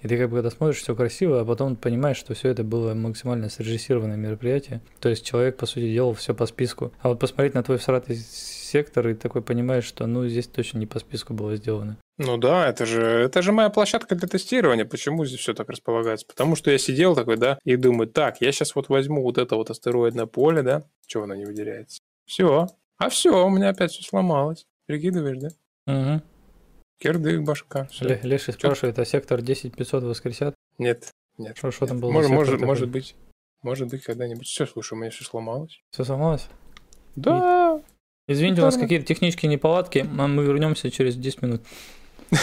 И ты как бы когда смотришь, все красиво, а потом понимаешь, что все это было максимально срежиссированное мероприятие. То есть человек, по сути, делал все по списку. А вот посмотреть на твой всратый сектор, и такой понимаешь, что ну здесь точно не по списку было сделано. Ну да, это же, это же моя площадка для тестирования. Почему здесь все так располагается? Потому что я сидел такой, да, и думаю, так, я сейчас вот возьму вот это вот астероидное поле, да, чего оно не выделяется. Все. А все, у меня опять все сломалось. Прикидываешь, да? Угу. Кирдык башка. всё. Ле- Леший спрашивает, а сектор 10500 воскресят? Нет, нет. Что, что там было? Может, может, может быть, может быть, когда-нибудь. Все, слушай, у меня все сломалось. Все сломалось? Да. Извините, у нас какие-то технические неполадки, а мы вернемся через 10 минут.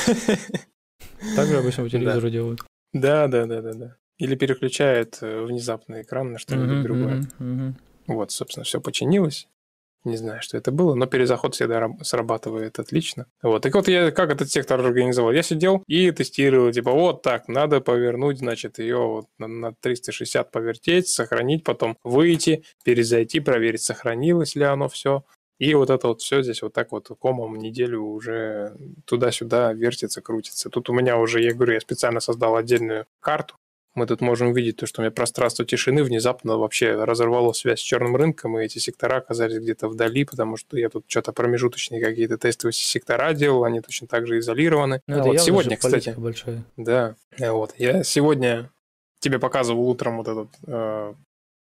Так же обычно по телевизору делают. Да, да, да, да, да. Или переключает э, внезапно экран на что-нибудь другое. Вот, собственно, все починилось. Не знаю, что это было, но перезаход всегда срабатывает отлично. Вот. Так вот, я как этот сектор организовал? Я сидел и тестировал, типа, вот так, надо повернуть, значит, ее вот на 360 повертеть, сохранить, потом выйти, перезайти, проверить, сохранилось ли оно все. И вот это вот все здесь вот так вот комом неделю уже туда-сюда вертится, крутится. Тут у меня уже, я говорю, я специально создал отдельную карту, мы тут можем увидеть то, что у меня пространство тишины внезапно вообще разорвало связь с черным рынком, и эти сектора оказались где-то вдали, потому что я тут что-то промежуточные какие-то тестовые сектора делал, они точно так же изолированы. Ну, это вот сегодня, кстати. Большая. Да, вот. Я сегодня тебе показывал утром вот этот э,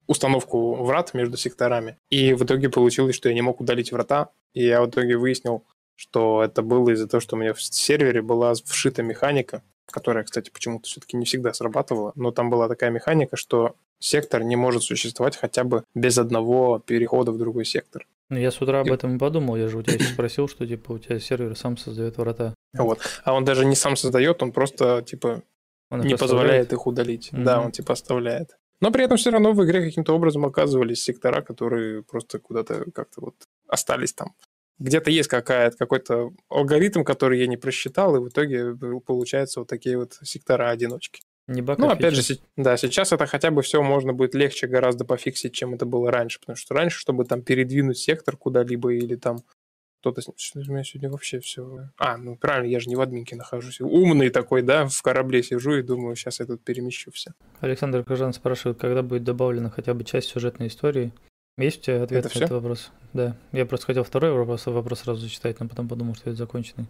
установку врат между секторами, и в итоге получилось, что я не мог удалить врата, и я в итоге выяснил, что это было из-за того, что у меня в сервере была вшита механика, которая, кстати, почему-то все-таки не всегда срабатывала, но там была такая механика, что сектор не может существовать хотя бы без одного перехода в другой сектор. Ну, я с утра об этом и подумал, я же у тебя спросил, что типа у тебя сервер сам создает врата. Вот. А он даже не сам создает, он просто типа он не позволяет их удалить. Mm-hmm. Да, он типа оставляет. Но при этом все равно в игре каким-то образом оказывались сектора, которые просто куда-то как-то вот остались там где-то есть какая-то, какой-то алгоритм, который я не просчитал, и в итоге получаются вот такие вот сектора-одиночки. Не ну, опять же, да, сейчас это хотя бы все можно будет легче гораздо пофиксить, чем это было раньше, потому что раньше, чтобы там передвинуть сектор куда-либо или там кто-то... Что у меня сегодня вообще все... А, ну правильно, я же не в админке нахожусь. Умный такой, да, в корабле сижу и думаю, сейчас я тут перемещу все. Александр Кажан спрашивает, когда будет добавлена хотя бы часть сюжетной истории есть у тебя ответ это на этот вопрос? Да. Я просто хотел второй вопрос, вопрос сразу зачитать, но потом подумал, что это законченный.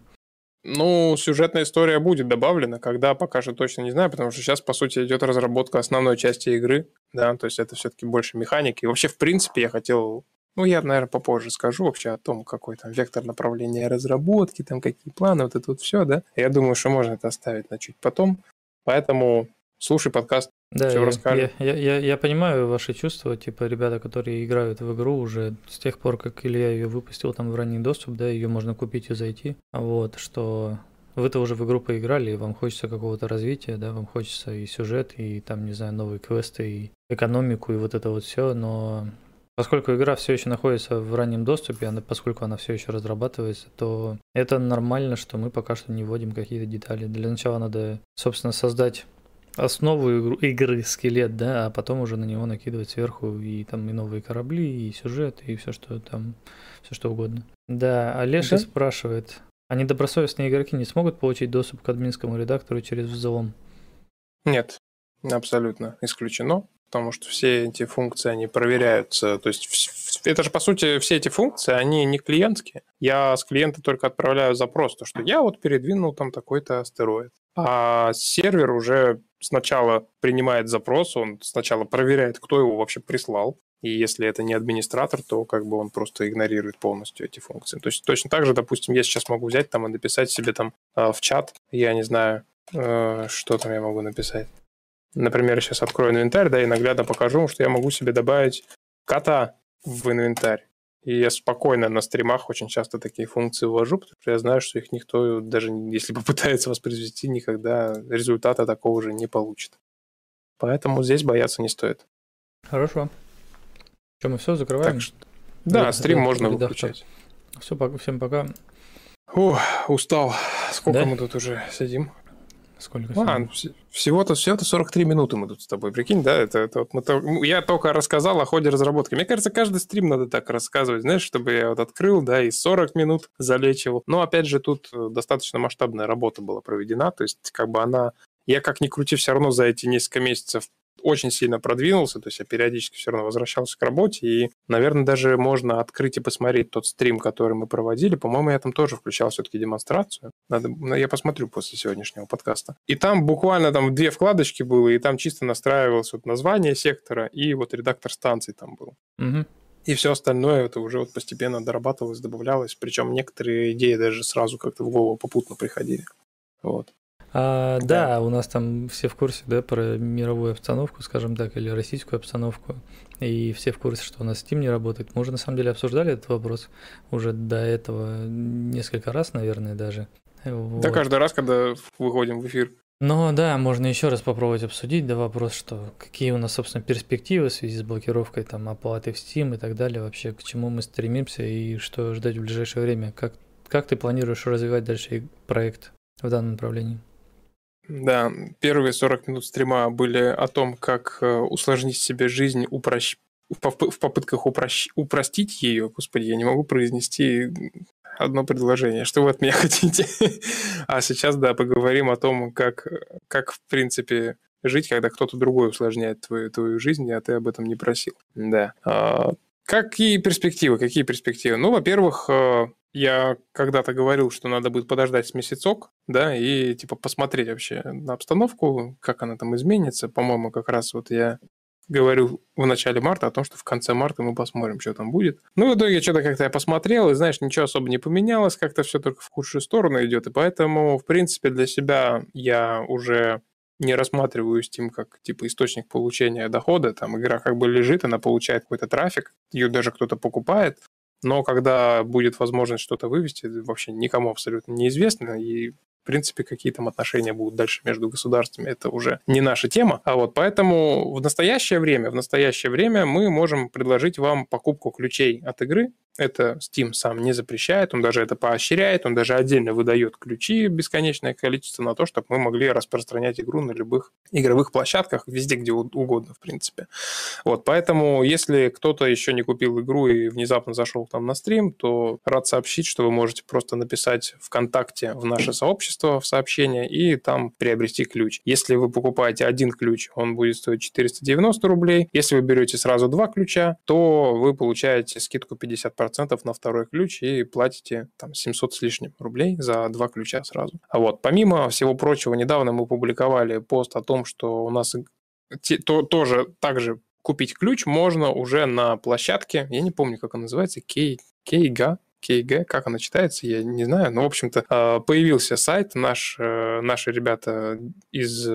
Ну, сюжетная история будет добавлена, когда пока что точно не знаю, потому что сейчас, по сути, идет разработка основной части игры, да, то есть это все-таки больше механики. И вообще, в принципе, я хотел, ну, я, наверное, попозже скажу вообще о том, какой там вектор направления разработки, там какие планы, вот это вот все, да. Я думаю, что можно это оставить на чуть потом. Поэтому слушай подкаст, да, все я, Я, я, я понимаю ваши чувства, типа ребята, которые играют в игру уже с тех пор, как Илья ее выпустил там в ранний доступ, да, ее можно купить и зайти, вот, что вы-то уже в игру поиграли, и вам хочется какого-то развития, да, вам хочется и сюжет, и там, не знаю, новые квесты, и экономику, и вот это вот все, но Поскольку игра все еще находится в раннем доступе, она, поскольку она все еще разрабатывается, то это нормально, что мы пока что не вводим какие-то детали. Для начала надо, собственно, создать основу игры скелет, да, а потом уже на него накидывать сверху и там и новые корабли, и сюжет, и все, что там, все что угодно. Да, Олеша да? спрашивает, а недобросовестные игроки не смогут получить доступ к админскому редактору через взлом? Нет, абсолютно исключено, потому что все эти функции, они проверяются, то есть это же, по сути, все эти функции, они не клиентские. Я с клиента только отправляю запрос, то, что я вот передвинул там такой-то астероид. А сервер уже сначала принимает запрос, он сначала проверяет, кто его вообще прислал, и если это не администратор, то как бы он просто игнорирует полностью эти функции. То есть точно так же, допустим, я сейчас могу взять там и написать себе там э, в чат, я не знаю, э, что там я могу написать. Например, сейчас открою инвентарь, да, и наглядно покажу, что я могу себе добавить кота в инвентарь. И я спокойно на стримах очень часто такие функции ввожу, потому что я знаю, что их никто, даже если попытается воспроизвести, никогда результата такого же не получит. Поэтому здесь бояться не стоит. Хорошо. Что, мы все закрываем? Что... Да, стрим можно выключать. Все, всем пока. О, устал. Сколько да? мы тут уже сидим? Сколько а, всего-то всего 43 минуты мы тут с тобой, прикинь, да? Это, это вот мы то, я только рассказал о ходе разработки. Мне кажется, каждый стрим надо так рассказывать, знаешь, чтобы я вот открыл, да, и 40 минут залечивал. Но, опять же, тут э, достаточно масштабная работа была проведена, то есть как бы она я как ни крути, все равно за эти несколько месяцев очень сильно продвинулся, то есть я периодически все равно возвращался к работе, и, наверное, даже можно открыть и посмотреть тот стрим, который мы проводили. По-моему, я там тоже включал все-таки демонстрацию. Надо, ну, я посмотрю после сегодняшнего подкаста. И там буквально там две вкладочки было, и там чисто настраивалось вот название сектора, и вот редактор станции там был. Угу. И все остальное это уже вот постепенно дорабатывалось, добавлялось. Причем некоторые идеи даже сразу как-то в голову попутно приходили. Вот. А, да. да, у нас там все в курсе, да, про мировую обстановку, скажем так, или российскую обстановку. И все в курсе, что у нас Steam не работает. Мы уже на самом деле обсуждали этот вопрос уже до этого несколько раз, наверное, даже. Вот. Да, каждый раз, когда выходим в эфир. Но да, можно еще раз попробовать обсудить, да, вопрос, что какие у нас, собственно, перспективы в связи с блокировкой там оплаты в Steam и так далее, вообще к чему мы стремимся и что ждать в ближайшее время. Как, как ты планируешь развивать дальше проект в данном направлении? Да, первые 40 минут стрима были о том, как э, усложнить себе жизнь, упрощ... в попытках упрощ... упростить ее. Господи, я не могу произнести одно предложение. Что вы от меня хотите? а сейчас, да, поговорим о том, как, как в принципе, жить, когда кто-то другой усложняет твою, твою жизнь, а ты об этом не просил. Да. А, какие перспективы? Какие перспективы? Ну, во-первых, э, я когда-то говорил, что надо будет подождать с месяцок, да, и типа посмотреть вообще на обстановку, как она там изменится. По-моему, как раз вот я говорил в начале марта о том, что в конце марта мы посмотрим, что там будет. Ну, в итоге что-то как-то я посмотрел, и, знаешь, ничего особо не поменялось, как-то все только в худшую сторону идет, и поэтому, в принципе, для себя я уже не рассматриваю Steam как типа источник получения дохода. Там игра как бы лежит, она получает какой-то трафик, ее даже кто-то покупает. Но когда будет возможность что-то вывести, вообще никому абсолютно неизвестно, и в принципе, какие там отношения будут дальше между государствами, это уже не наша тема. А вот поэтому в настоящее время, в настоящее время мы можем предложить вам покупку ключей от игры это Steam сам не запрещает, он даже это поощряет, он даже отдельно выдает ключи бесконечное количество на то, чтобы мы могли распространять игру на любых игровых площадках, везде, где угодно, в принципе. Вот, поэтому, если кто-то еще не купил игру и внезапно зашел там на стрим, то рад сообщить, что вы можете просто написать ВКонтакте в наше сообщество в сообщение и там приобрести ключ. Если вы покупаете один ключ, он будет стоить 490 рублей. Если вы берете сразу два ключа, то вы получаете скидку 50% 10% на второй ключ и платите там 700 с лишним рублей за два ключа сразу. А вот, помимо всего прочего, недавно мы публиковали пост о том, что у нас то, тоже также купить ключ можно уже на площадке, я не помню, как она называется, Кей, Кейга, KG, как она читается, я не знаю, но, в общем-то, а, появился сайт, наш, э, наши ребята из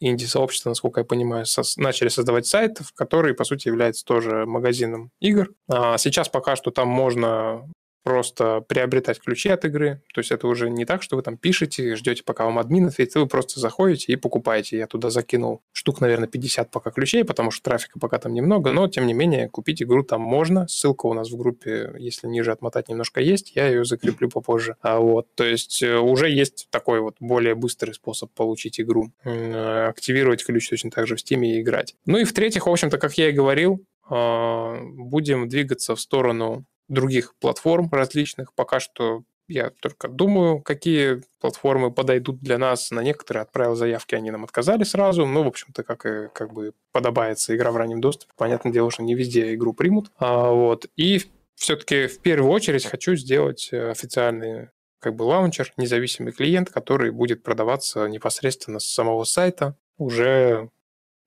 инди-сообщества, насколько я понимаю, со- начали создавать сайт, который, по сути, является тоже магазином игр. А сейчас пока что там можно просто приобретать ключи от игры. То есть это уже не так, что вы там пишете, ждете, пока вам админ ответит, вы просто заходите и покупаете. Я туда закинул штук, наверное, 50 пока ключей, потому что трафика пока там немного, но тем не менее купить игру там можно. Ссылка у нас в группе, если ниже отмотать немножко есть, я ее закреплю попозже. А вот, то есть э, уже есть такой вот более быстрый способ получить игру. Активировать ключ точно так же в Steam и играть. Ну и в-третьих, в общем-то, как я и говорил, а, будем двигаться в сторону других платформ различных. Пока что я только думаю, какие платформы подойдут для нас. На некоторые отправил заявки, они нам отказали сразу. Ну, в общем-то, как и как бы подобается игра в раннем доступе. Понятное дело, что не везде игру примут. А, вот. И все-таки в первую очередь хочу сделать э, официальный как бы лаунчер, независимый клиент, который будет продаваться непосредственно с самого сайта уже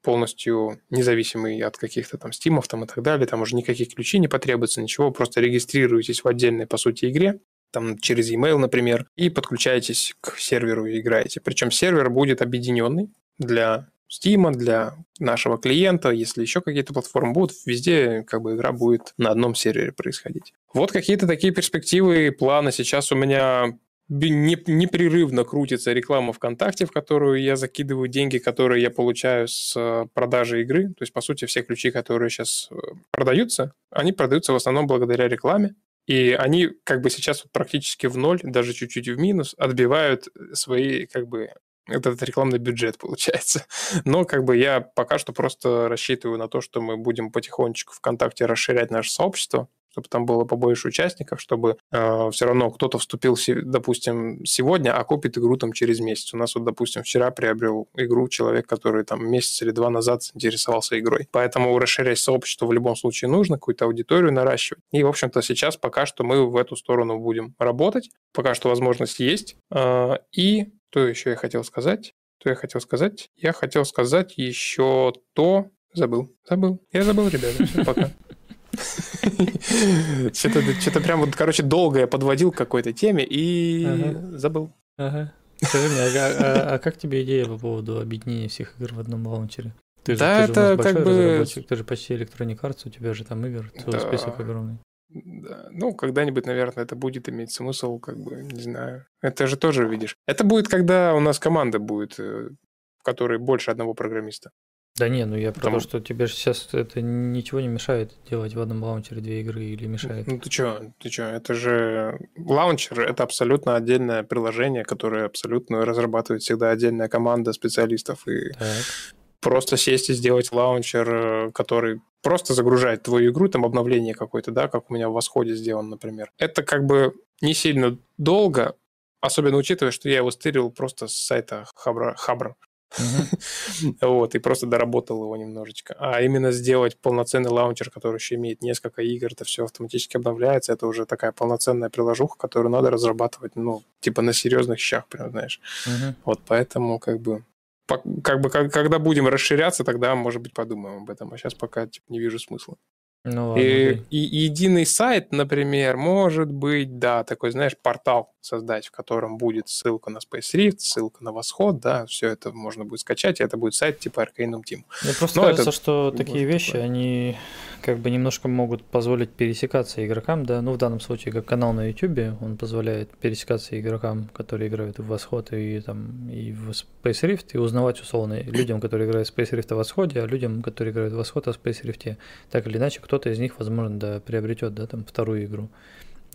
полностью независимый от каких-то там стимов там и так далее, там уже никаких ключей не потребуется, ничего, просто регистрируетесь в отдельной, по сути, игре, там через e-mail, например, и подключаетесь к серверу и играете. Причем сервер будет объединенный для Steam, для нашего клиента, если еще какие-то платформы будут, везде как бы игра будет на одном сервере происходить. Вот какие-то такие перспективы и планы. Сейчас у меня непрерывно крутится реклама ВКонтакте, в которую я закидываю деньги, которые я получаю с э, продажи игры. То есть, по сути, все ключи, которые сейчас э, продаются, они продаются в основном благодаря рекламе. И они как бы сейчас практически в ноль, даже чуть-чуть в минус, отбивают свои как бы этот рекламный бюджет получается. Но как бы я пока что просто рассчитываю на то, что мы будем потихонечку ВКонтакте расширять наше сообщество, чтобы там было побольше участников, чтобы э, все равно кто-то вступил, допустим, сегодня, а купит игру там через месяц. У нас вот, допустим, вчера приобрел игру человек, который там месяц или два назад интересовался игрой. Поэтому расширять сообщество в любом случае нужно, какую-то аудиторию наращивать. И, в общем-то, сейчас пока что мы в эту сторону будем работать. Пока что возможность есть. Э, и что еще я хотел сказать? Что я хотел сказать? Я хотел сказать еще то... Забыл. Забыл. Я забыл, ребята. Все, пока. Что-то, прям вот, короче, долго я подводил к какой-то теме и забыл. Ага. Скажи мне, а, а, а как тебе идея по поводу объединения всех игр в одном лаунчере? Ты же, да, ты это же как бы... Ты же почти Electronic Arts, у тебя же там игр, целый да. список огромный. Да. Ну, когда-нибудь, наверное, это будет иметь смысл, как бы, не знаю. Это же тоже, видишь. Это будет, когда у нас команда будет, э, в которой больше одного программиста. Да не, ну я Потому... про то, что тебе же сейчас это ничего не мешает делать в одном лаунчере две игры или мешает. Ну ты чё, ты чё, это же лаунчер, это абсолютно отдельное приложение, которое абсолютно разрабатывает всегда отдельная команда специалистов и так. просто сесть и сделать лаунчер, э, который просто загружает твою игру, там обновление какое-то, да, как у меня в Восходе сделано, например. Это как бы не сильно долго, особенно учитывая, что я его стырил просто с сайта Хабра, Хабра. вот, и просто доработал его немножечко. А именно сделать полноценный лаунчер, который еще имеет несколько игр, это все автоматически обновляется, это уже такая полноценная приложуха, которую надо разрабатывать, ну, типа на серьезных щах, прям, знаешь. Вот поэтому, как бы, как бы, когда будем расширяться, тогда, может быть, подумаем об этом. А сейчас пока типа, не вижу смысла. Ну, ладно, и, и, и единый сайт, например, может быть, да, такой, знаешь, портал создать, в котором будет ссылка на Space Rift, ссылка на Восход, да, все это можно будет скачать, и это будет сайт типа Arcanum Team. Мне просто Но кажется, что такие вещи, такое. они как бы немножко могут позволить пересекаться игрокам, да, ну в данном случае как канал на YouTube, он позволяет пересекаться игрокам, которые играют в Восход и там и в Space Rift, и узнавать условно людям, которые играют в Space Rift о Восходе, а людям, которые играют в Восход о Space Rift. Так или иначе, кто-то из них, возможно, да, приобретет, да, там вторую игру.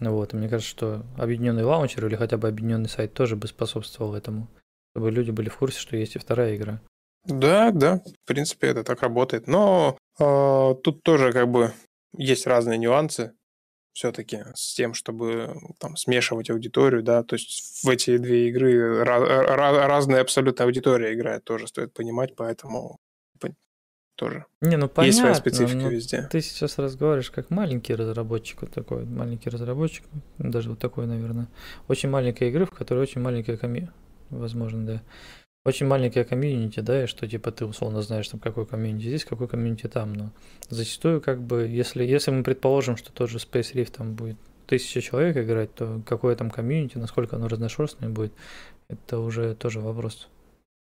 Вот, и мне кажется, что объединенный лаунчер или хотя бы объединенный сайт тоже бы способствовал этому, чтобы люди были в курсе, что есть и вторая игра. Да, да, в принципе, это так работает. Но э, тут тоже как бы есть разные нюансы все-таки с тем, чтобы там смешивать аудиторию, да, то есть в эти две игры разная абсолютно аудитория играет, тоже стоит понимать, поэтому тоже. Не, ну понятно. Есть своя специфика везде. Ты сейчас разговариваешь как маленький разработчик, вот такой маленький разработчик, даже вот такой, наверное. Очень маленькая игры, в которой очень маленькая комьюнити, возможно, да. Очень маленькая комьюнити, да, и что типа ты условно знаешь, там какой комьюнити здесь, какой комьюнити там, но зачастую как бы, если, если мы предположим, что тот же Space Rift там будет тысяча человек играть, то какое там комьюнити, насколько оно разношерстное будет, это уже тоже вопрос.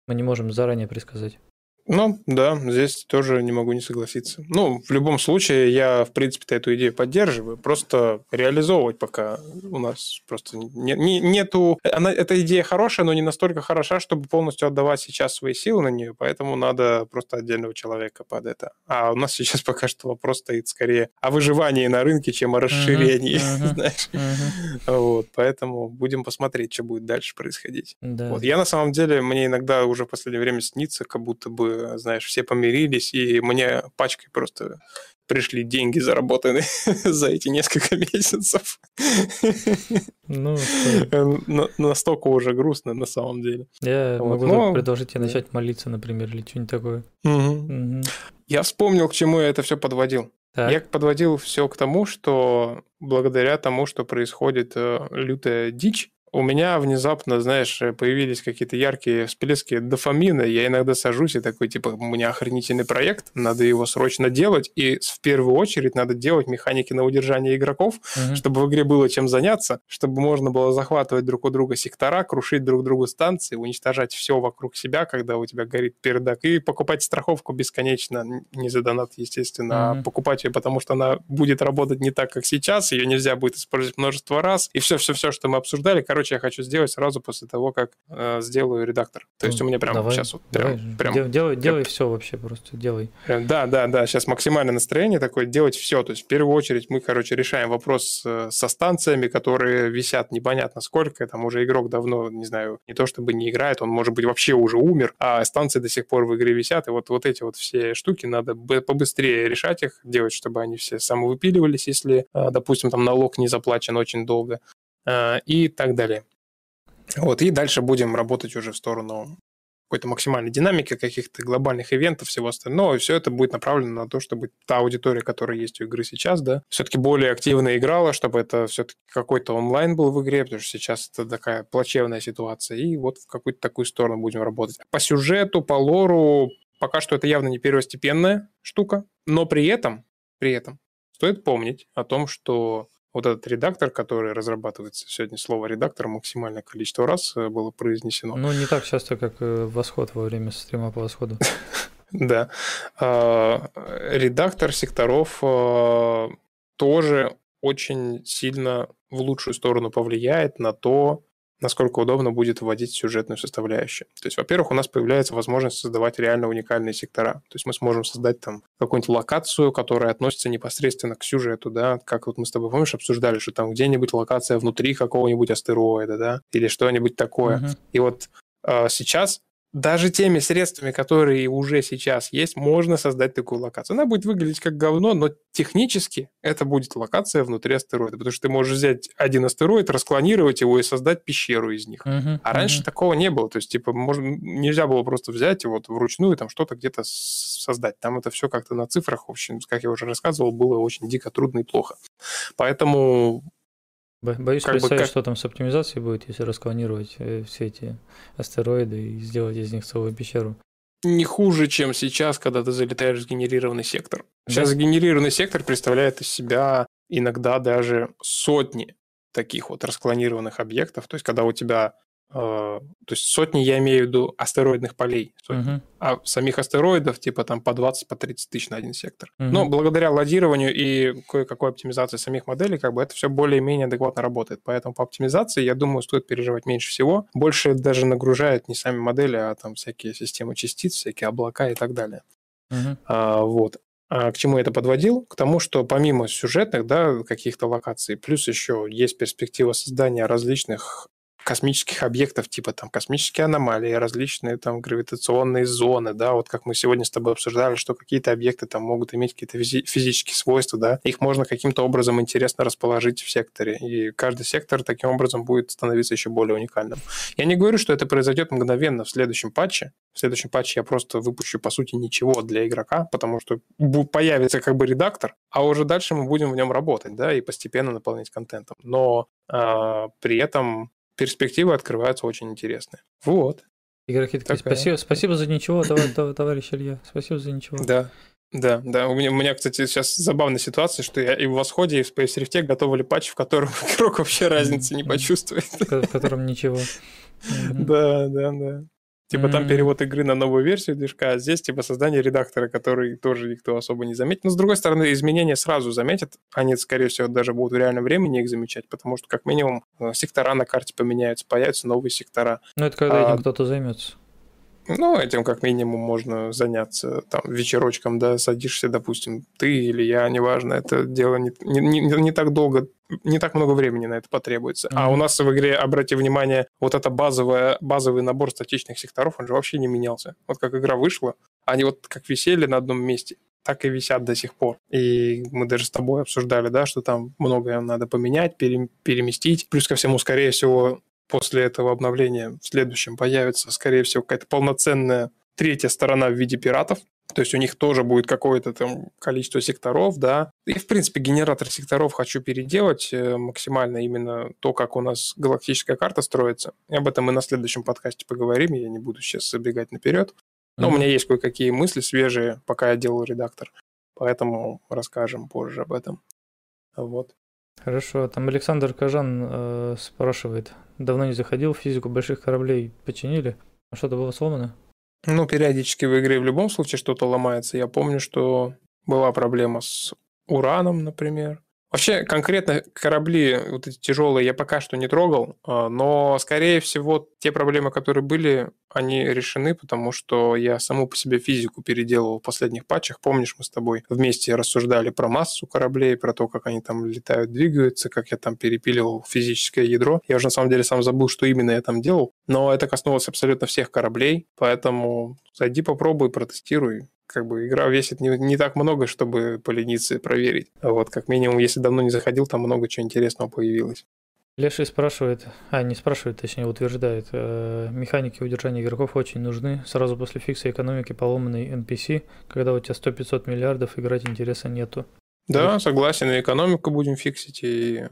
Мы не можем заранее предсказать. Ну, да, здесь тоже не могу не согласиться. Ну, в любом случае, я, в принципе эту идею поддерживаю. Просто реализовывать пока у нас просто не, не, нету... Она, эта идея хорошая, но не настолько хороша, чтобы полностью отдавать сейчас свои силы на нее, поэтому надо просто отдельного человека под это. А у нас сейчас пока что вопрос стоит скорее о выживании на рынке, чем о расширении, uh-huh, uh-huh, знаешь. Uh-huh. Вот, поэтому будем посмотреть, что будет дальше происходить. Да. Вот, я на самом деле, мне иногда уже в последнее время снится, как будто бы знаешь, все помирились, и мне пачкой просто пришли деньги, заработанные за эти несколько месяцев. Ну, Настолько уже грустно на самом деле. Я вот. могу Но... предложить тебе начать молиться, например, или что-нибудь такое. Угу. Угу. Я вспомнил, к чему я это все подводил. Так. Я подводил все к тому, что благодаря тому, что происходит э, лютая дичь, у меня внезапно, знаешь, появились какие-то яркие всплески дофамина. Я иногда сажусь и такой, типа, у меня охренительный проект, надо его срочно делать. И в первую очередь надо делать механики на удержание игроков, угу. чтобы в игре было чем заняться, чтобы можно было захватывать друг у друга сектора, крушить друг другу станции, уничтожать все вокруг себя, когда у тебя горит пердак, и покупать страховку бесконечно, не за донат, естественно, угу. а покупать ее, потому что она будет работать не так, как сейчас, ее нельзя будет использовать множество раз, и все-все-все, что мы обсуждали, короче, короче, я хочу сделать сразу после того, как э, сделаю редактор. То есть у меня прямо давай, сейчас вот прям... Давай, прям делай, делай все вообще, просто делай. Да, да, да, сейчас максимальное настроение такое, делать все. То есть в первую очередь мы, короче, решаем вопрос э, со станциями, которые висят непонятно сколько, там уже игрок давно, не знаю, не то чтобы не играет, он, может быть, вообще уже умер, а станции до сих пор в игре висят, и вот, вот эти вот все штуки надо побыстрее решать их, делать, чтобы они все самовыпиливались, если, э, допустим, там налог не заплачен очень долго. Э, и так далее. Вот, и дальше будем работать уже в сторону какой-то максимальной динамики, каких-то глобальных ивентов, всего остального, и все это будет направлено на то, чтобы та аудитория, которая есть у игры сейчас, да, все-таки более активно играла, чтобы это все-таки какой-то онлайн был в игре, потому что сейчас это такая плачевная ситуация, и вот в какую-то такую сторону будем работать. По сюжету, по лору, пока что это явно не первостепенная штука, но при этом, при этом стоит помнить о том, что вот этот редактор, который разрабатывается, сегодня слово редактор максимальное количество раз э, было произнесено. Ну, не так часто, как э, восход во время стрима по восходу. Да. А, редактор секторов а, тоже очень сильно в лучшую сторону повлияет на то, насколько удобно будет вводить сюжетную составляющую. То есть, во-первых, у нас появляется возможность создавать реально уникальные сектора. То есть мы сможем создать там какую-нибудь локацию, которая относится непосредственно к сюжету, да, как вот мы с тобой, помнишь, обсуждали, что там где-нибудь локация внутри какого-нибудь астероида, да, или что-нибудь такое. Uh-huh. И вот э, сейчас даже теми средствами, которые уже сейчас есть, можно создать такую локацию. Она будет выглядеть как говно, но технически это будет локация внутри астероида, потому что ты можешь взять один астероид, расклонировать его и создать пещеру из них. Uh-huh, а раньше uh-huh. такого не было, то есть типа можно, нельзя было просто взять и вот вручную там что-то где-то создать. Там это все как-то на цифрах, в общем, как я уже рассказывал, было очень дико трудно и плохо. Поэтому Боюсь как представить, как... что там с оптимизацией будет, если расклонировать э, все эти астероиды и сделать из них целую пещеру. Не хуже, чем сейчас, когда ты залетаешь в сгенерированный сектор. Сейчас да? сгенерированный сектор представляет из себя иногда даже сотни таких вот расклонированных объектов. То есть, когда у тебя то есть сотни, я имею в виду астероидных полей, uh-huh. а самих астероидов типа там по 20, по 30 тысяч на один сектор. Uh-huh. Но благодаря ладированию и кое-какой оптимизации самих моделей, как бы это все более-менее адекватно работает. Поэтому по оптимизации, я думаю, стоит переживать меньше всего. Больше даже нагружает не сами модели, а там всякие системы частиц, всякие облака и так далее. Uh-huh. А, вот. А к чему я это подводил? К тому, что помимо сюжетных, да, каких-то локаций, плюс еще есть перспектива создания различных космических объектов, типа там космические аномалии, различные там гравитационные зоны, да, вот как мы сегодня с тобой обсуждали, что какие-то объекты там могут иметь какие-то физические свойства, да, их можно каким-то образом интересно расположить в секторе, и каждый сектор таким образом будет становиться еще более уникальным. Я не говорю, что это произойдет мгновенно в следующем патче, в следующем патче я просто выпущу, по сути, ничего для игрока, потому что появится как бы редактор, а уже дальше мы будем в нем работать, да, и постепенно наполнять контентом. Но э, при этом перспективы открываются очень интересные. Вот. Игроки такие, Такая. спасибо, спасибо за ничего, товарищ Илья, спасибо за ничего. Да, да, да. У меня, у меня, кстати, сейчас забавная ситуация, что я и в Восходе, и в Space Rift готовили патч, в котором игрок вообще разницы не почувствует. В котором ничего. Да, да, да. Типа mm-hmm. там перевод игры на новую версию движка, а здесь типа создание редактора, который тоже никто особо не заметит. Но с другой стороны, изменения сразу заметят. Они, скорее всего, даже будут в реальном времени их замечать, потому что как минимум э, сектора на карте поменяются, появятся новые сектора. Ну это когда а... этим кто-то займется. Ну, этим как минимум можно заняться там вечерочком, да, садишься, допустим, ты или я, неважно, это дело не, не, не, не так долго, не так много времени на это потребуется. Mm-hmm. А у нас в игре, обрати внимание, вот это базовое, базовый набор статичных секторов, он же вообще не менялся. Вот как игра вышла, они вот как висели на одном месте, так и висят до сих пор. И мы даже с тобой обсуждали, да, что там многое надо поменять, пере, переместить. Плюс ко всему, скорее всего, после этого обновления в следующем появится, скорее всего, какая-то полноценная третья сторона в виде пиратов. То есть у них тоже будет какое-то там количество секторов, да. И, в принципе, генератор секторов хочу переделать э, максимально именно то, как у нас галактическая карта строится. И об этом мы на следующем подкасте поговорим, я не буду сейчас забегать наперед. Но mm-hmm. у меня есть кое-какие мысли свежие, пока я делал редактор. Поэтому расскажем позже об этом. Вот. Хорошо, там Александр Кажан э, спрашивает, давно не заходил в физику больших кораблей, починили? А что-то было сломано? Ну, периодически в игре в любом случае что-то ломается. Я помню, что была проблема с ураном, например. Вообще, конкретно корабли вот эти тяжелые я пока что не трогал, а, но, скорее всего, те проблемы, которые были, они решены, потому что я саму по себе физику переделывал в последних патчах. Помнишь, мы с тобой вместе рассуждали про массу кораблей, про то, как они там летают, двигаются, как я там перепиливал физическое ядро. Я уже на самом деле сам забыл, что именно я там делал, но это коснулось абсолютно всех кораблей, поэтому зайди попробуй, протестируй как бы игра весит не, не так много, чтобы полениться проверить. А вот как минимум, если давно не заходил, там много чего интересного появилось. Леший спрашивает, а не спрашивает, точнее утверждает, э, механики удержания игроков очень нужны. Сразу после фикса экономики поломанной NPC, когда у тебя 100-500 миллиардов, играть интереса нету. Да, и... согласен, и экономику будем фиксить, и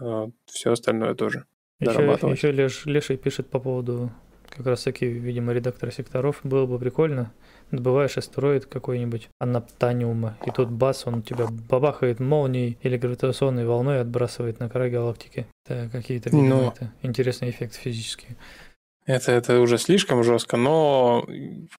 э, все остальное тоже. Еще, еще Леш, Леший пишет по поводу как раз таки, видимо, редактора секторов. Было бы прикольно, добываешь астероид какой-нибудь, анаптаниума, и тут бас, он тебя бабахает молнией или гравитационной волной отбрасывает на край галактики. Это какие-то но... Ну. это интересные эффекты физические. Это, это уже слишком жестко, но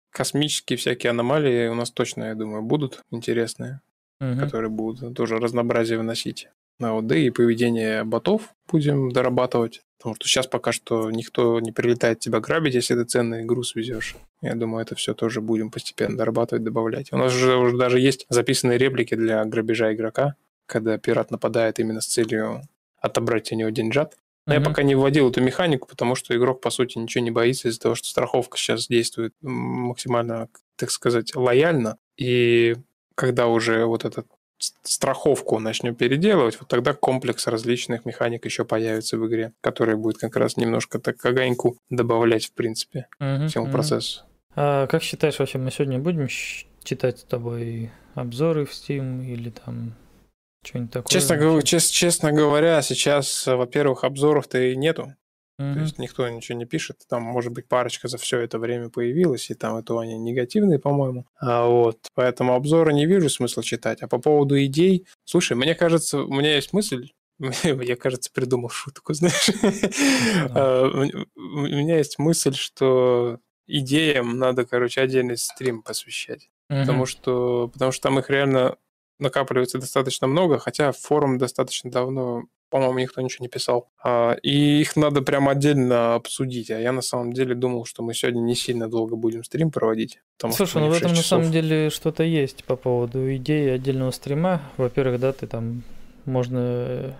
космические всякие аномалии у нас точно, я думаю, будут интересные, угу. которые будут тоже разнообразие выносить. А вот, да и поведение ботов будем дорабатывать. Потому что сейчас пока что никто не прилетает тебя грабить, если ты ценный груз везешь. Я думаю, это все тоже будем постепенно дорабатывать, добавлять. У нас уже, уже даже есть записанные реплики для грабежа игрока, когда пират нападает именно с целью отобрать у него деньжат. Но mm-hmm. я пока не вводил эту механику, потому что игрок, по сути, ничего не боится из-за того, что страховка сейчас действует максимально, так сказать, лояльно. И когда уже вот этот страховку начнем переделывать, вот тогда комплекс различных механик еще появится в игре, который будет как раз немножко так огоньку добавлять, в принципе, uh-huh, всему uh-huh. процессу. А как считаешь, вообще мы сегодня будем читать с тобой обзоры в Steam или там что-нибудь такое? Честно, честно говоря, сейчас, во-первых, обзоров-то и нету. Mm-hmm. То есть никто ничего не пишет. Там, может быть, парочка за все это время появилась, и там это они негативные, по-моему. А вот, поэтому обзоры не вижу смысла читать. А по поводу идей, слушай, мне кажется, у меня есть мысль, я, кажется, придумал шутку, знаешь. А, у меня есть мысль, что идеям надо, короче, отдельный стрим посвящать. Потому что, потому что там их реально накапливается достаточно много, хотя форум достаточно давно по-моему, никто ничего не писал. А, и их надо прям отдельно обсудить. А я на самом деле думал, что мы сегодня не сильно долго будем стрим проводить. Слушай, ну в этом часов. на самом деле что-то есть по поводу идеи отдельного стрима. Во-первых, да, ты там можно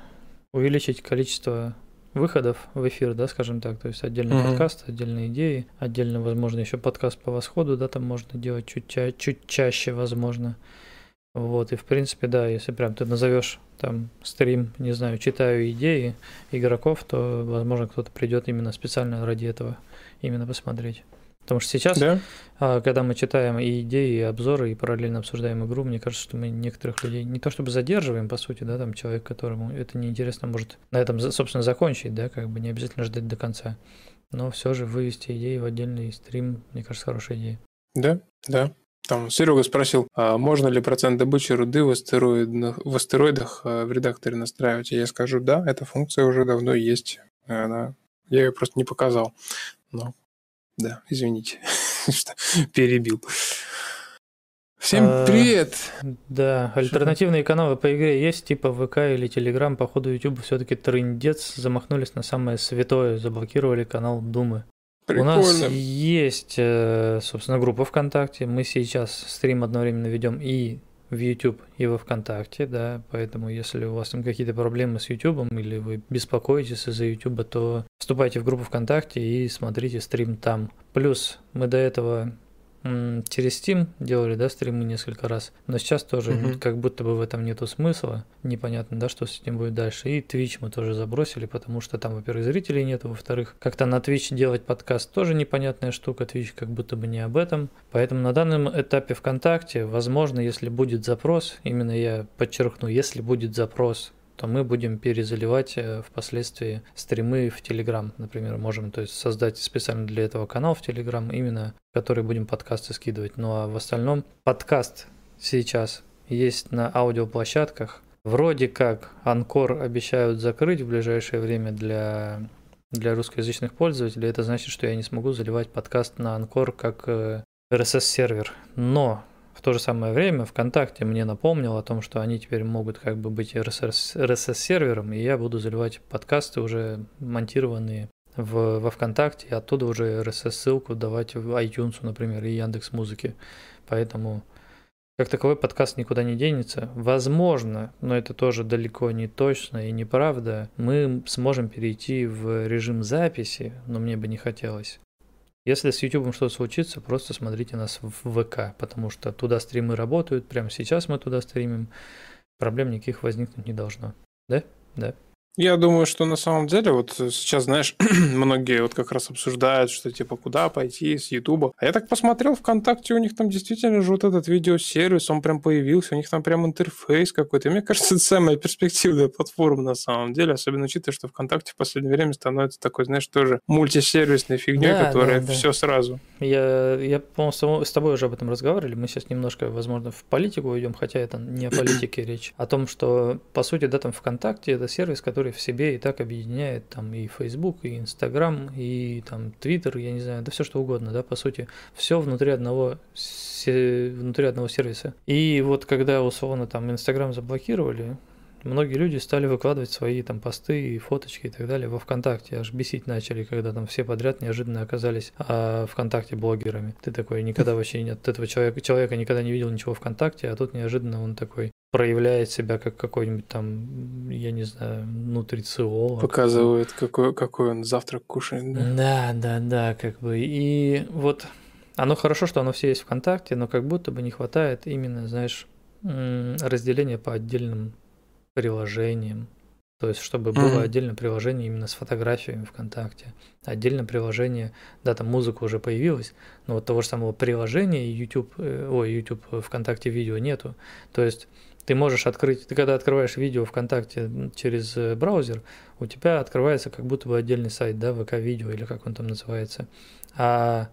увеличить количество выходов в эфир, да, скажем так, то есть отдельный mm-hmm. подкаст, отдельные идеи, отдельно, возможно, еще подкаст по восходу, да, там можно делать чуть, ча- чуть чаще, возможно. Вот, и в принципе, да, если прям ты назовешь там стрим, не знаю, читаю идеи игроков, то, возможно, кто-то придет именно специально ради этого, именно посмотреть. Потому что сейчас, да? А, когда мы читаем и идеи, и обзоры, и параллельно обсуждаем игру, мне кажется, что мы некоторых людей не то чтобы задерживаем, по сути, да, там человек, которому это неинтересно, может на этом, собственно, закончить, да, как бы не обязательно ждать до конца. Но все же вывести идеи в отдельный стрим, мне кажется, хорошая идея. Да, да. Там Серега спросил, а можно ли процент добычи руды в, астероидных, в астероидах э, в редакторе настраивать? И я скажу, да, эта функция уже давно есть. Она... Я ее просто не показал. Но, да, извините, что перебил. Всем а, привет! Да, альтернативные каналы по игре есть, типа ВК или Телеграм. Походу, YouTube все-таки трындец, замахнулись на самое святое, заблокировали канал Думы. Прикольно. У нас есть, э, собственно, группа ВКонтакте. Мы сейчас стрим одновременно ведем и в YouTube, и во ВКонтакте, да, поэтому если у вас там какие-то проблемы с YouTube или вы беспокоитесь из-за YouTube, то вступайте в группу ВКонтакте и смотрите стрим там. Плюс мы до этого через Steam делали, да, стримы несколько раз, но сейчас тоже угу. как будто бы в этом нету смысла, непонятно, да, что с этим будет дальше. И Twitch мы тоже забросили, потому что там, во-первых, зрителей нету, во-вторых, как-то на Twitch делать подкаст тоже непонятная штука, Twitch как будто бы не об этом. Поэтому на данном этапе ВКонтакте, возможно, если будет запрос, именно я подчеркну, если будет запрос то мы будем перезаливать э, впоследствии стримы в Telegram, например, можем то есть создать специально для этого канал в Telegram, именно который будем подкасты скидывать. Ну а в остальном подкаст сейчас есть на аудиоплощадках. Вроде как Анкор обещают закрыть в ближайшее время для для русскоязычных пользователей. Это значит, что я не смогу заливать подкаст на Анкор как RSS-сервер. Э, Но в то же самое время ВКонтакте мне напомнил о том, что они теперь могут как бы быть RSS-сервером, и я буду заливать подкасты уже монтированные в, во ВКонтакте, и оттуда уже RSS-ссылку давать в iTunes, например, и Яндекс Музыки. Поэтому как таковой подкаст никуда не денется. Возможно, но это тоже далеко не точно и неправда, мы сможем перейти в режим записи, но мне бы не хотелось. Если с YouTube что-то случится, просто смотрите нас в ВК, потому что туда стримы работают, прямо сейчас мы туда стримим, проблем никаких возникнуть не должно. Да? Да. Я думаю, что на самом деле вот сейчас, знаешь, многие вот как раз обсуждают, что типа куда пойти с Ютуба. А я так посмотрел ВКонтакте, у них там действительно же вот этот видеосервис, он прям появился, у них там прям интерфейс какой-то. И мне кажется, это самая перспективная платформа на самом деле, особенно учитывая, что ВКонтакте в последнее время становится такой, знаешь, тоже мультисервисной фигней, да, которая да, да. все сразу. Я, я по-моему, с тобой уже об этом разговаривали. Мы сейчас немножко, возможно, в политику уйдем, хотя это не о политике речь. О том, что, по сути, да, там ВКонтакте это сервис, который который в себе и так объединяет там и Facebook, и Instagram, и там Twitter, я не знаю, да все что угодно, да, по сути, все внутри одного внутри одного сервиса. И вот когда условно там Instagram заблокировали, многие люди стали выкладывать свои там посты и фоточки и так далее во ВКонтакте. Аж бесить начали, когда там все подряд неожиданно оказались а, ВКонтакте блогерами. Ты такой никогда вообще от этого человека, человека никогда не видел ничего ВКонтакте, а тут неожиданно он такой проявляет себя как какой-нибудь там, я не знаю, нутрициолог. Показывает, какой, какой он завтрак кушает. Да? да, да, да, как бы. И вот оно хорошо, что оно все есть ВКонтакте, но как будто бы не хватает именно, знаешь, разделения по отдельным приложениям. То есть, чтобы было mm-hmm. отдельное приложение именно с фотографиями ВКонтакте. Отдельное приложение, да, там музыка уже появилась, но вот того же самого приложения YouTube, э, ой, YouTube ВКонтакте видео нету. То есть ты можешь открыть, ты когда открываешь видео ВКонтакте через э, браузер, у тебя открывается как будто бы отдельный сайт, да, ВК-видео или как он там называется. А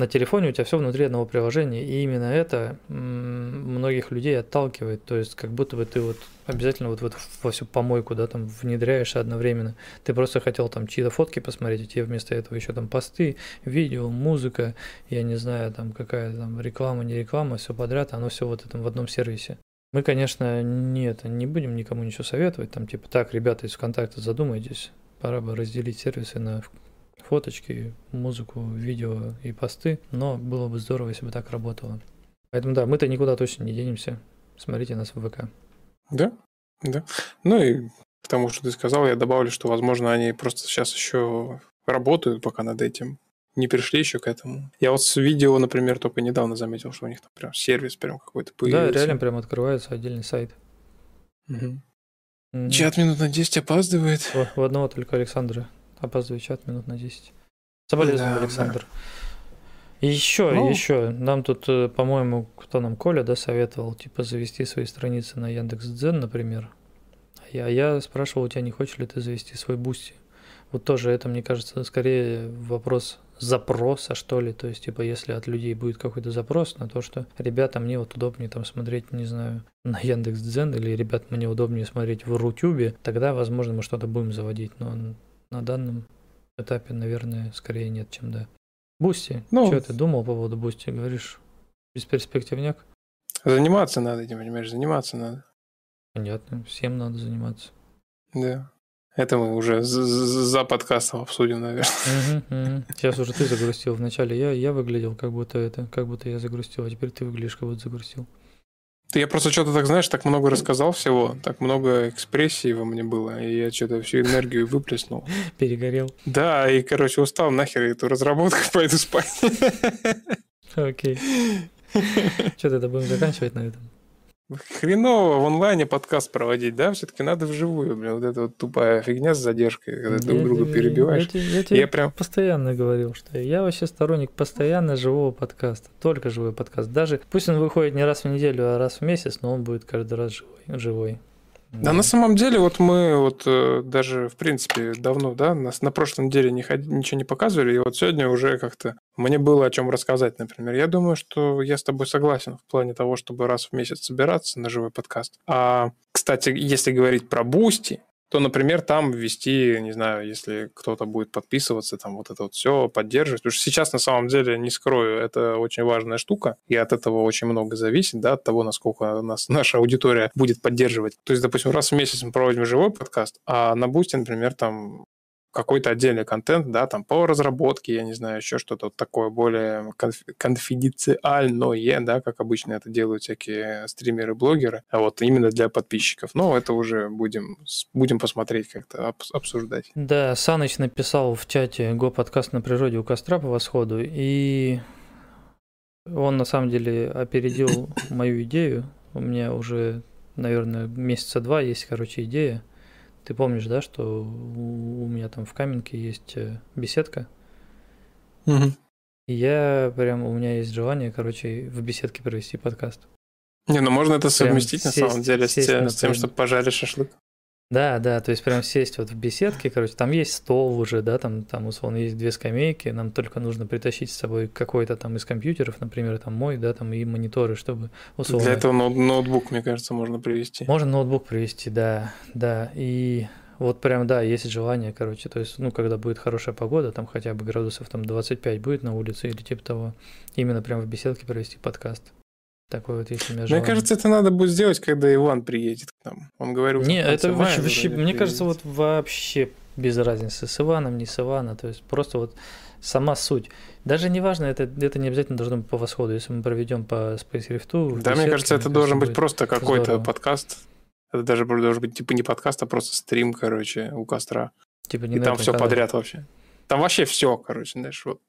на телефоне у тебя все внутри одного приложения, и именно это многих людей отталкивает, то есть как будто бы ты вот обязательно вот, вот во всю помойку, да, там внедряешься одновременно. Ты просто хотел там чьи-то фотки посмотреть, а тебе вместо этого еще там посты, видео, музыка, я не знаю, там какая там реклама, не реклама, все подряд, оно все вот этом в одном сервисе. Мы, конечно, нет, не будем никому ничего советовать, там типа так, ребята из ВКонтакта, задумайтесь, пора бы разделить сервисы на фоточки, музыку, видео и посты, но было бы здорово, если бы так работало. Поэтому да, мы-то никуда точно не денемся. Смотрите нас в ВК. Да, да. Ну и к тому, что ты сказал, я добавлю, что, возможно, они просто сейчас еще работают пока над этим. Не пришли еще к этому. Я вот с видео, например, только недавно заметил, что у них там прям сервис прям какой-то появился. Да, реально прям открывается отдельный сайт. Угу. Чат минут на 10 опаздывает. В, в одного только Александра. Опаздываю чат минут на 10. Соболезную, да, Александр. Да. И еще, ну, еще, нам тут, э, по-моему, кто нам, Коля, да, советовал, типа, завести свои страницы на Яндекс.Дзен, например. А я, я спрашивал у тебя, не хочешь ли ты завести свой Boosty. Вот тоже это, мне кажется, скорее вопрос запроса, что ли. То есть, типа, если от людей будет какой-то запрос на то, что, ребята, мне вот удобнее там смотреть, не знаю, на Яндекс.Дзен, или, ребят, мне удобнее смотреть в Рутюбе, тогда, возможно, мы что-то будем заводить. Но на данном этапе, наверное, скорее нет, чем да. Boosty. Ну, что ты думал по поводу Boosty? Говоришь, бесперспективняк? Заниматься надо этим, понимаешь, заниматься надо. Понятно, всем надо заниматься. Да. Это мы уже за подкастом обсудим, наверное. Угу, угу. Сейчас уже ты загрустил. Вначале я, я выглядел, как будто это, как будто я загрустил, а теперь ты выглядишь, как будто загрустил. Я просто что-то так, знаешь, так много рассказал всего, так много экспрессии во мне было, и я что-то всю энергию выплеснул. Перегорел. Да, и, короче, устал нахер эту разработку, пойду спать. Окей. Что тогда будем заканчивать на этом? Хреново в онлайне подкаст проводить, да? Все-таки надо вживую, блин, вот эта вот тупая фигня с задержкой, когда друг друга перебиваешь. Я, я, я я прям... постоянно говорил, что я вообще сторонник постоянно живого подкаста, только живой подкаст. Даже пусть он выходит не раз в неделю, а раз в месяц, но он будет каждый раз живой. живой. Да, на самом деле, вот мы вот э, даже, в принципе, давно, да, нас на прошлой неделе не ход... ничего не показывали, и вот сегодня уже как-то мне было о чем рассказать, например. Я думаю, что я с тобой согласен в плане того, чтобы раз в месяц собираться на живой подкаст. А, кстати, если говорить про Boosty, то, например, там ввести, не знаю, если кто-то будет подписываться, там вот это вот все поддерживать. Потому что сейчас, на самом деле, не скрою, это очень важная штука, и от этого очень много зависит, да, от того, насколько нас, наша аудитория будет поддерживать. То есть, допустим, раз в месяц мы проводим живой подкаст, а на Бусте, например, там какой-то отдельный контент, да, там по разработке, я не знаю, еще что-то вот такое более конфиденциальное, да, как обычно это делают всякие стримеры, блогеры, а вот именно для подписчиков. Но это уже будем, будем посмотреть как-то, обсуждать. Да, Саныч написал в чате «Го подкаст на природе у костра по восходу», и он на самом деле опередил мою идею. У меня уже, наверное, месяца два есть, короче, идея ты помнишь, да, что у меня там в Каменке есть э, беседка? Угу. И я прям, у меня есть желание, короче, в беседке провести подкаст. Не, ну можно это совместить прям на самом деле с, тем, с тем, чтобы пожарить шашлык. Да, да, то есть прям сесть вот в беседке, короче, там есть стол уже, да, там, там условно есть две скамейки, нам только нужно притащить с собой какой-то там из компьютеров, например, там мой, да, там и мониторы, чтобы условно... Для этого ноутбук, мне кажется, можно привести. Можно ноутбук привести, да, да, и вот прям, да, есть желание, короче, то есть, ну, когда будет хорошая погода, там хотя бы градусов там 25 будет на улице или типа того, именно прям в беседке провести подкаст. Такой вот есть у меня Мне желание. кажется, это надо будет сделать, когда Иван приедет к нам. Он говорил, Не, это вообще, вообще- мне кажется, приедет. вот вообще без разницы с Иваном, не с Иваном, то есть просто вот сама суть. Даже не важно, это, это не обязательно должно быть по восходу, если мы проведем по Space Rift. Да, мне беседке, кажется, это мне должен быть просто какой-то подкаст. Это даже должен быть типа не подкаст, а просто стрим, короче, у костра. Типа не И там все канале. подряд вообще. Там вообще все, короче, знаешь, вот.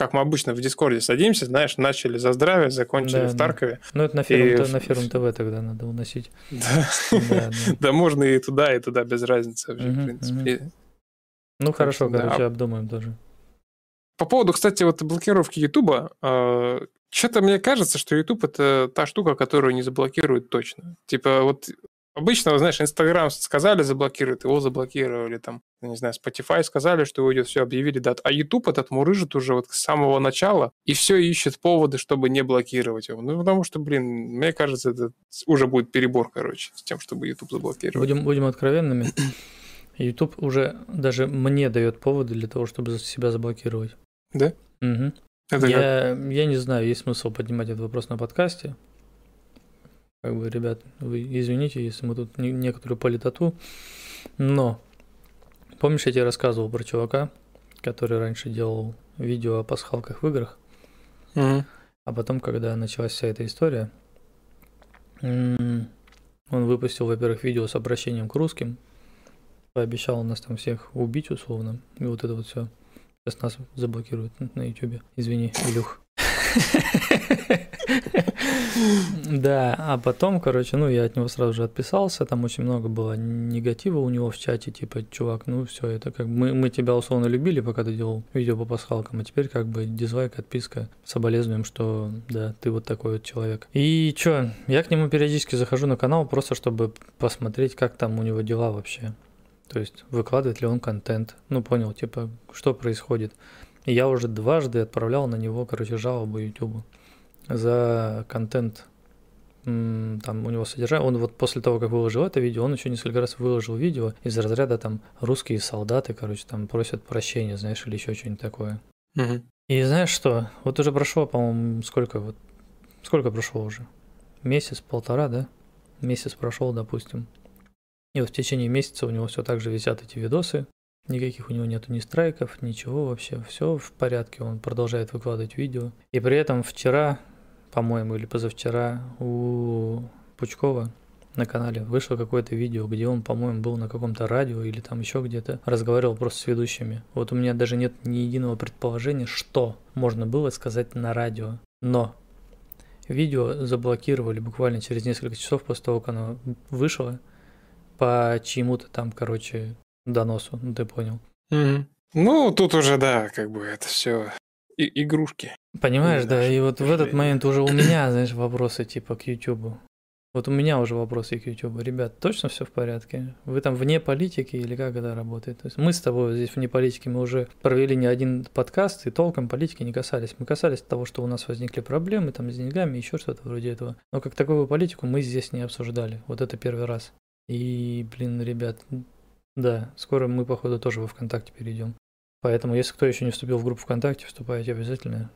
Как мы обычно в Дискорде садимся, знаешь, начали за здравие, закончили Да, в да. Таркове. Ну, это на ферм, И на ТВ тогда надо уносить. Да. Да, да. Можно и туда, и туда, без разницы вообще, в принципе. Ну, хорошо, да. короче, обдумаем тоже. По поводу, кстати, вот блокировки Ютуба, что-то мне кажется, что Ютуб это та штука, которую не заблокируют точно. Типа вот обычно, знаешь, Инстаграм сказали заблокируют, его заблокировали, там, не знаю, Spotify сказали, что уйдет, все, объявили дату. А Ютуб этот мурыжит уже вот с самого начала и все ищет поводы, чтобы не блокировать его. Ну, потому что, блин, мне кажется, это уже будет перебор, короче, с тем, чтобы Ютуб заблокировать. Будем, будем откровенными. YouTube уже даже мне дает поводы для того, чтобы себя заблокировать. Да? Мгм. Это как? Я, я не знаю, есть смысл поднимать этот вопрос на подкасте. Как бы, ребят, вы извините, если мы тут не- некоторую политоту, но помнишь, я тебе рассказывал про чувака, который раньше делал видео о пасхалках в играх, Мгм. а потом, когда началась вся эта история, он выпустил, во-первых, видео с обращением к русским, пообещал нас там всех убить условно, и вот это вот все. Сейчас нас заблокируют на ютубе. Извини, Илюх. Да, а потом, короче, ну, я от него сразу же отписался, там очень много было негатива у него в чате, типа, чувак, ну, все, это как мы, мы тебя условно любили, пока ты делал видео по пасхалкам, а теперь как бы дизлайк, отписка, соболезнуем, что, да, ты вот такой вот человек. И чё, я к нему периодически захожу на канал просто, чтобы посмотреть, как там у него дела вообще. То есть, выкладывает ли он контент. Ну, понял, типа, что происходит. И я уже дважды отправлял на него, короче, жалобу YouTube за контент. Там у него содержание. Он вот после того, как выложил это видео, он еще несколько раз выложил видео из разряда там русские солдаты, короче, там просят прощения, знаешь, или еще что-нибудь такое. Мгм. И знаешь что? Вот уже прошло, по-моему, сколько вот... Сколько прошло уже? Месяц, полтора, да? Месяц прошел, допустим. И вот в течение месяца у него все так же висят эти видосы. Никаких у него нету ни страйков, ничего вообще. Все в порядке, он продолжает выкладывать видео. И при этом вчера, по-моему, или позавчера у Пучкова на канале вышло какое-то видео, где он, по-моему, был на каком-то радио или там еще где-то, разговаривал просто с ведущими. Вот у меня даже нет ни единого предположения, что можно было сказать на радио. Но видео заблокировали буквально через несколько часов после того, как оно вышло по чьему-то там, короче, доносу, ну ты понял. Мгм. Ну, тут уже, да, как бы это все игрушки. Понимаешь, да, и вот в этот момент уже у меня, знаешь, вопросы типа к YouTube. Вот у меня уже вопросы к YouTube. Ребят, точно все в порядке? Вы там вне политики или как это работает? То есть мы с тобой здесь вне политики, мы уже провели не один подкаст и толком политики не касались. Мы касались того, что у нас возникли проблемы там с деньгами, еще что-то вроде этого. Но как таковую политику мы здесь не обсуждали. Вот это первый раз. И, блин, ребят, да, скоро мы, походу, тоже во ВКонтакте перейдем. Поэтому, если кто еще не вступил в группу ВКонтакте, вступайте обязательно,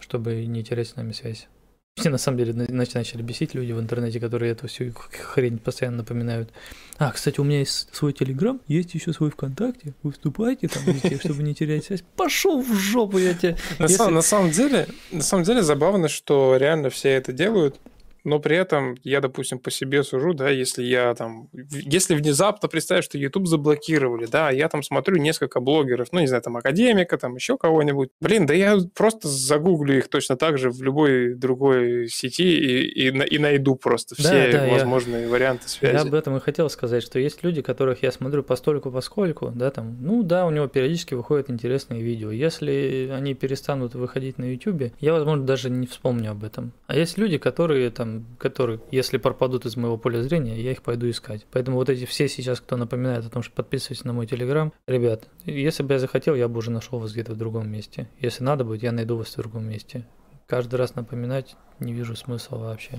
чтобы не терять с нами связь. Мне на самом деле на- нач- начали бесить люди в интернете, которые эту всю хрень постоянно напоминают. А, кстати, у меня есть свой Телеграм, есть еще свой ВКонтакте. Вы вступайте там, везде, чтобы не терять связь. Пошел в жопу, я тебе. На, Если- сам- на самом деле, на самом деле забавно, что реально все это делают, но при этом я, допустим, по себе сужу, да, если я там, если внезапно представить, что YouTube заблокировали, да, я там смотрю несколько блогеров, ну, не знаю, там, академика, там, еще кого-нибудь, блин, да я просто загуглю их точно так же в любой другой сети и, и, и найду просто Да, все да, я- возможные варианты связи. Я об этом и хотел сказать, что есть люди, которых я смотрю постольку поскольку, да, там, ну да, у него периодически выходят интересные видео. Если они перестанут выходить на YouTube, я, возможно, даже не вспомню об этом. А есть люди, которые там, которые, если пропадут из моего поля зрения, я их пойду искать. Поэтому вот эти все сейчас, кто напоминает о том, что подписывайтесь на мой Телеграм, ребят, если бы я захотел, я бы уже нашел вас где-то в другом месте. Если надо будет, я найду вас в другом месте. Каждый раз напоминать не вижу смысла вообще.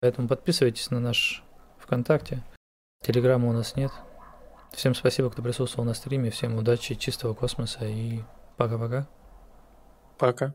Поэтому подписывайтесь на наш ВКонтакте. Телеграма у нас нет. Всем спасибо, кто присутствовал на стриме. Всем удачи, чистого космоса и пока-пока. Пока.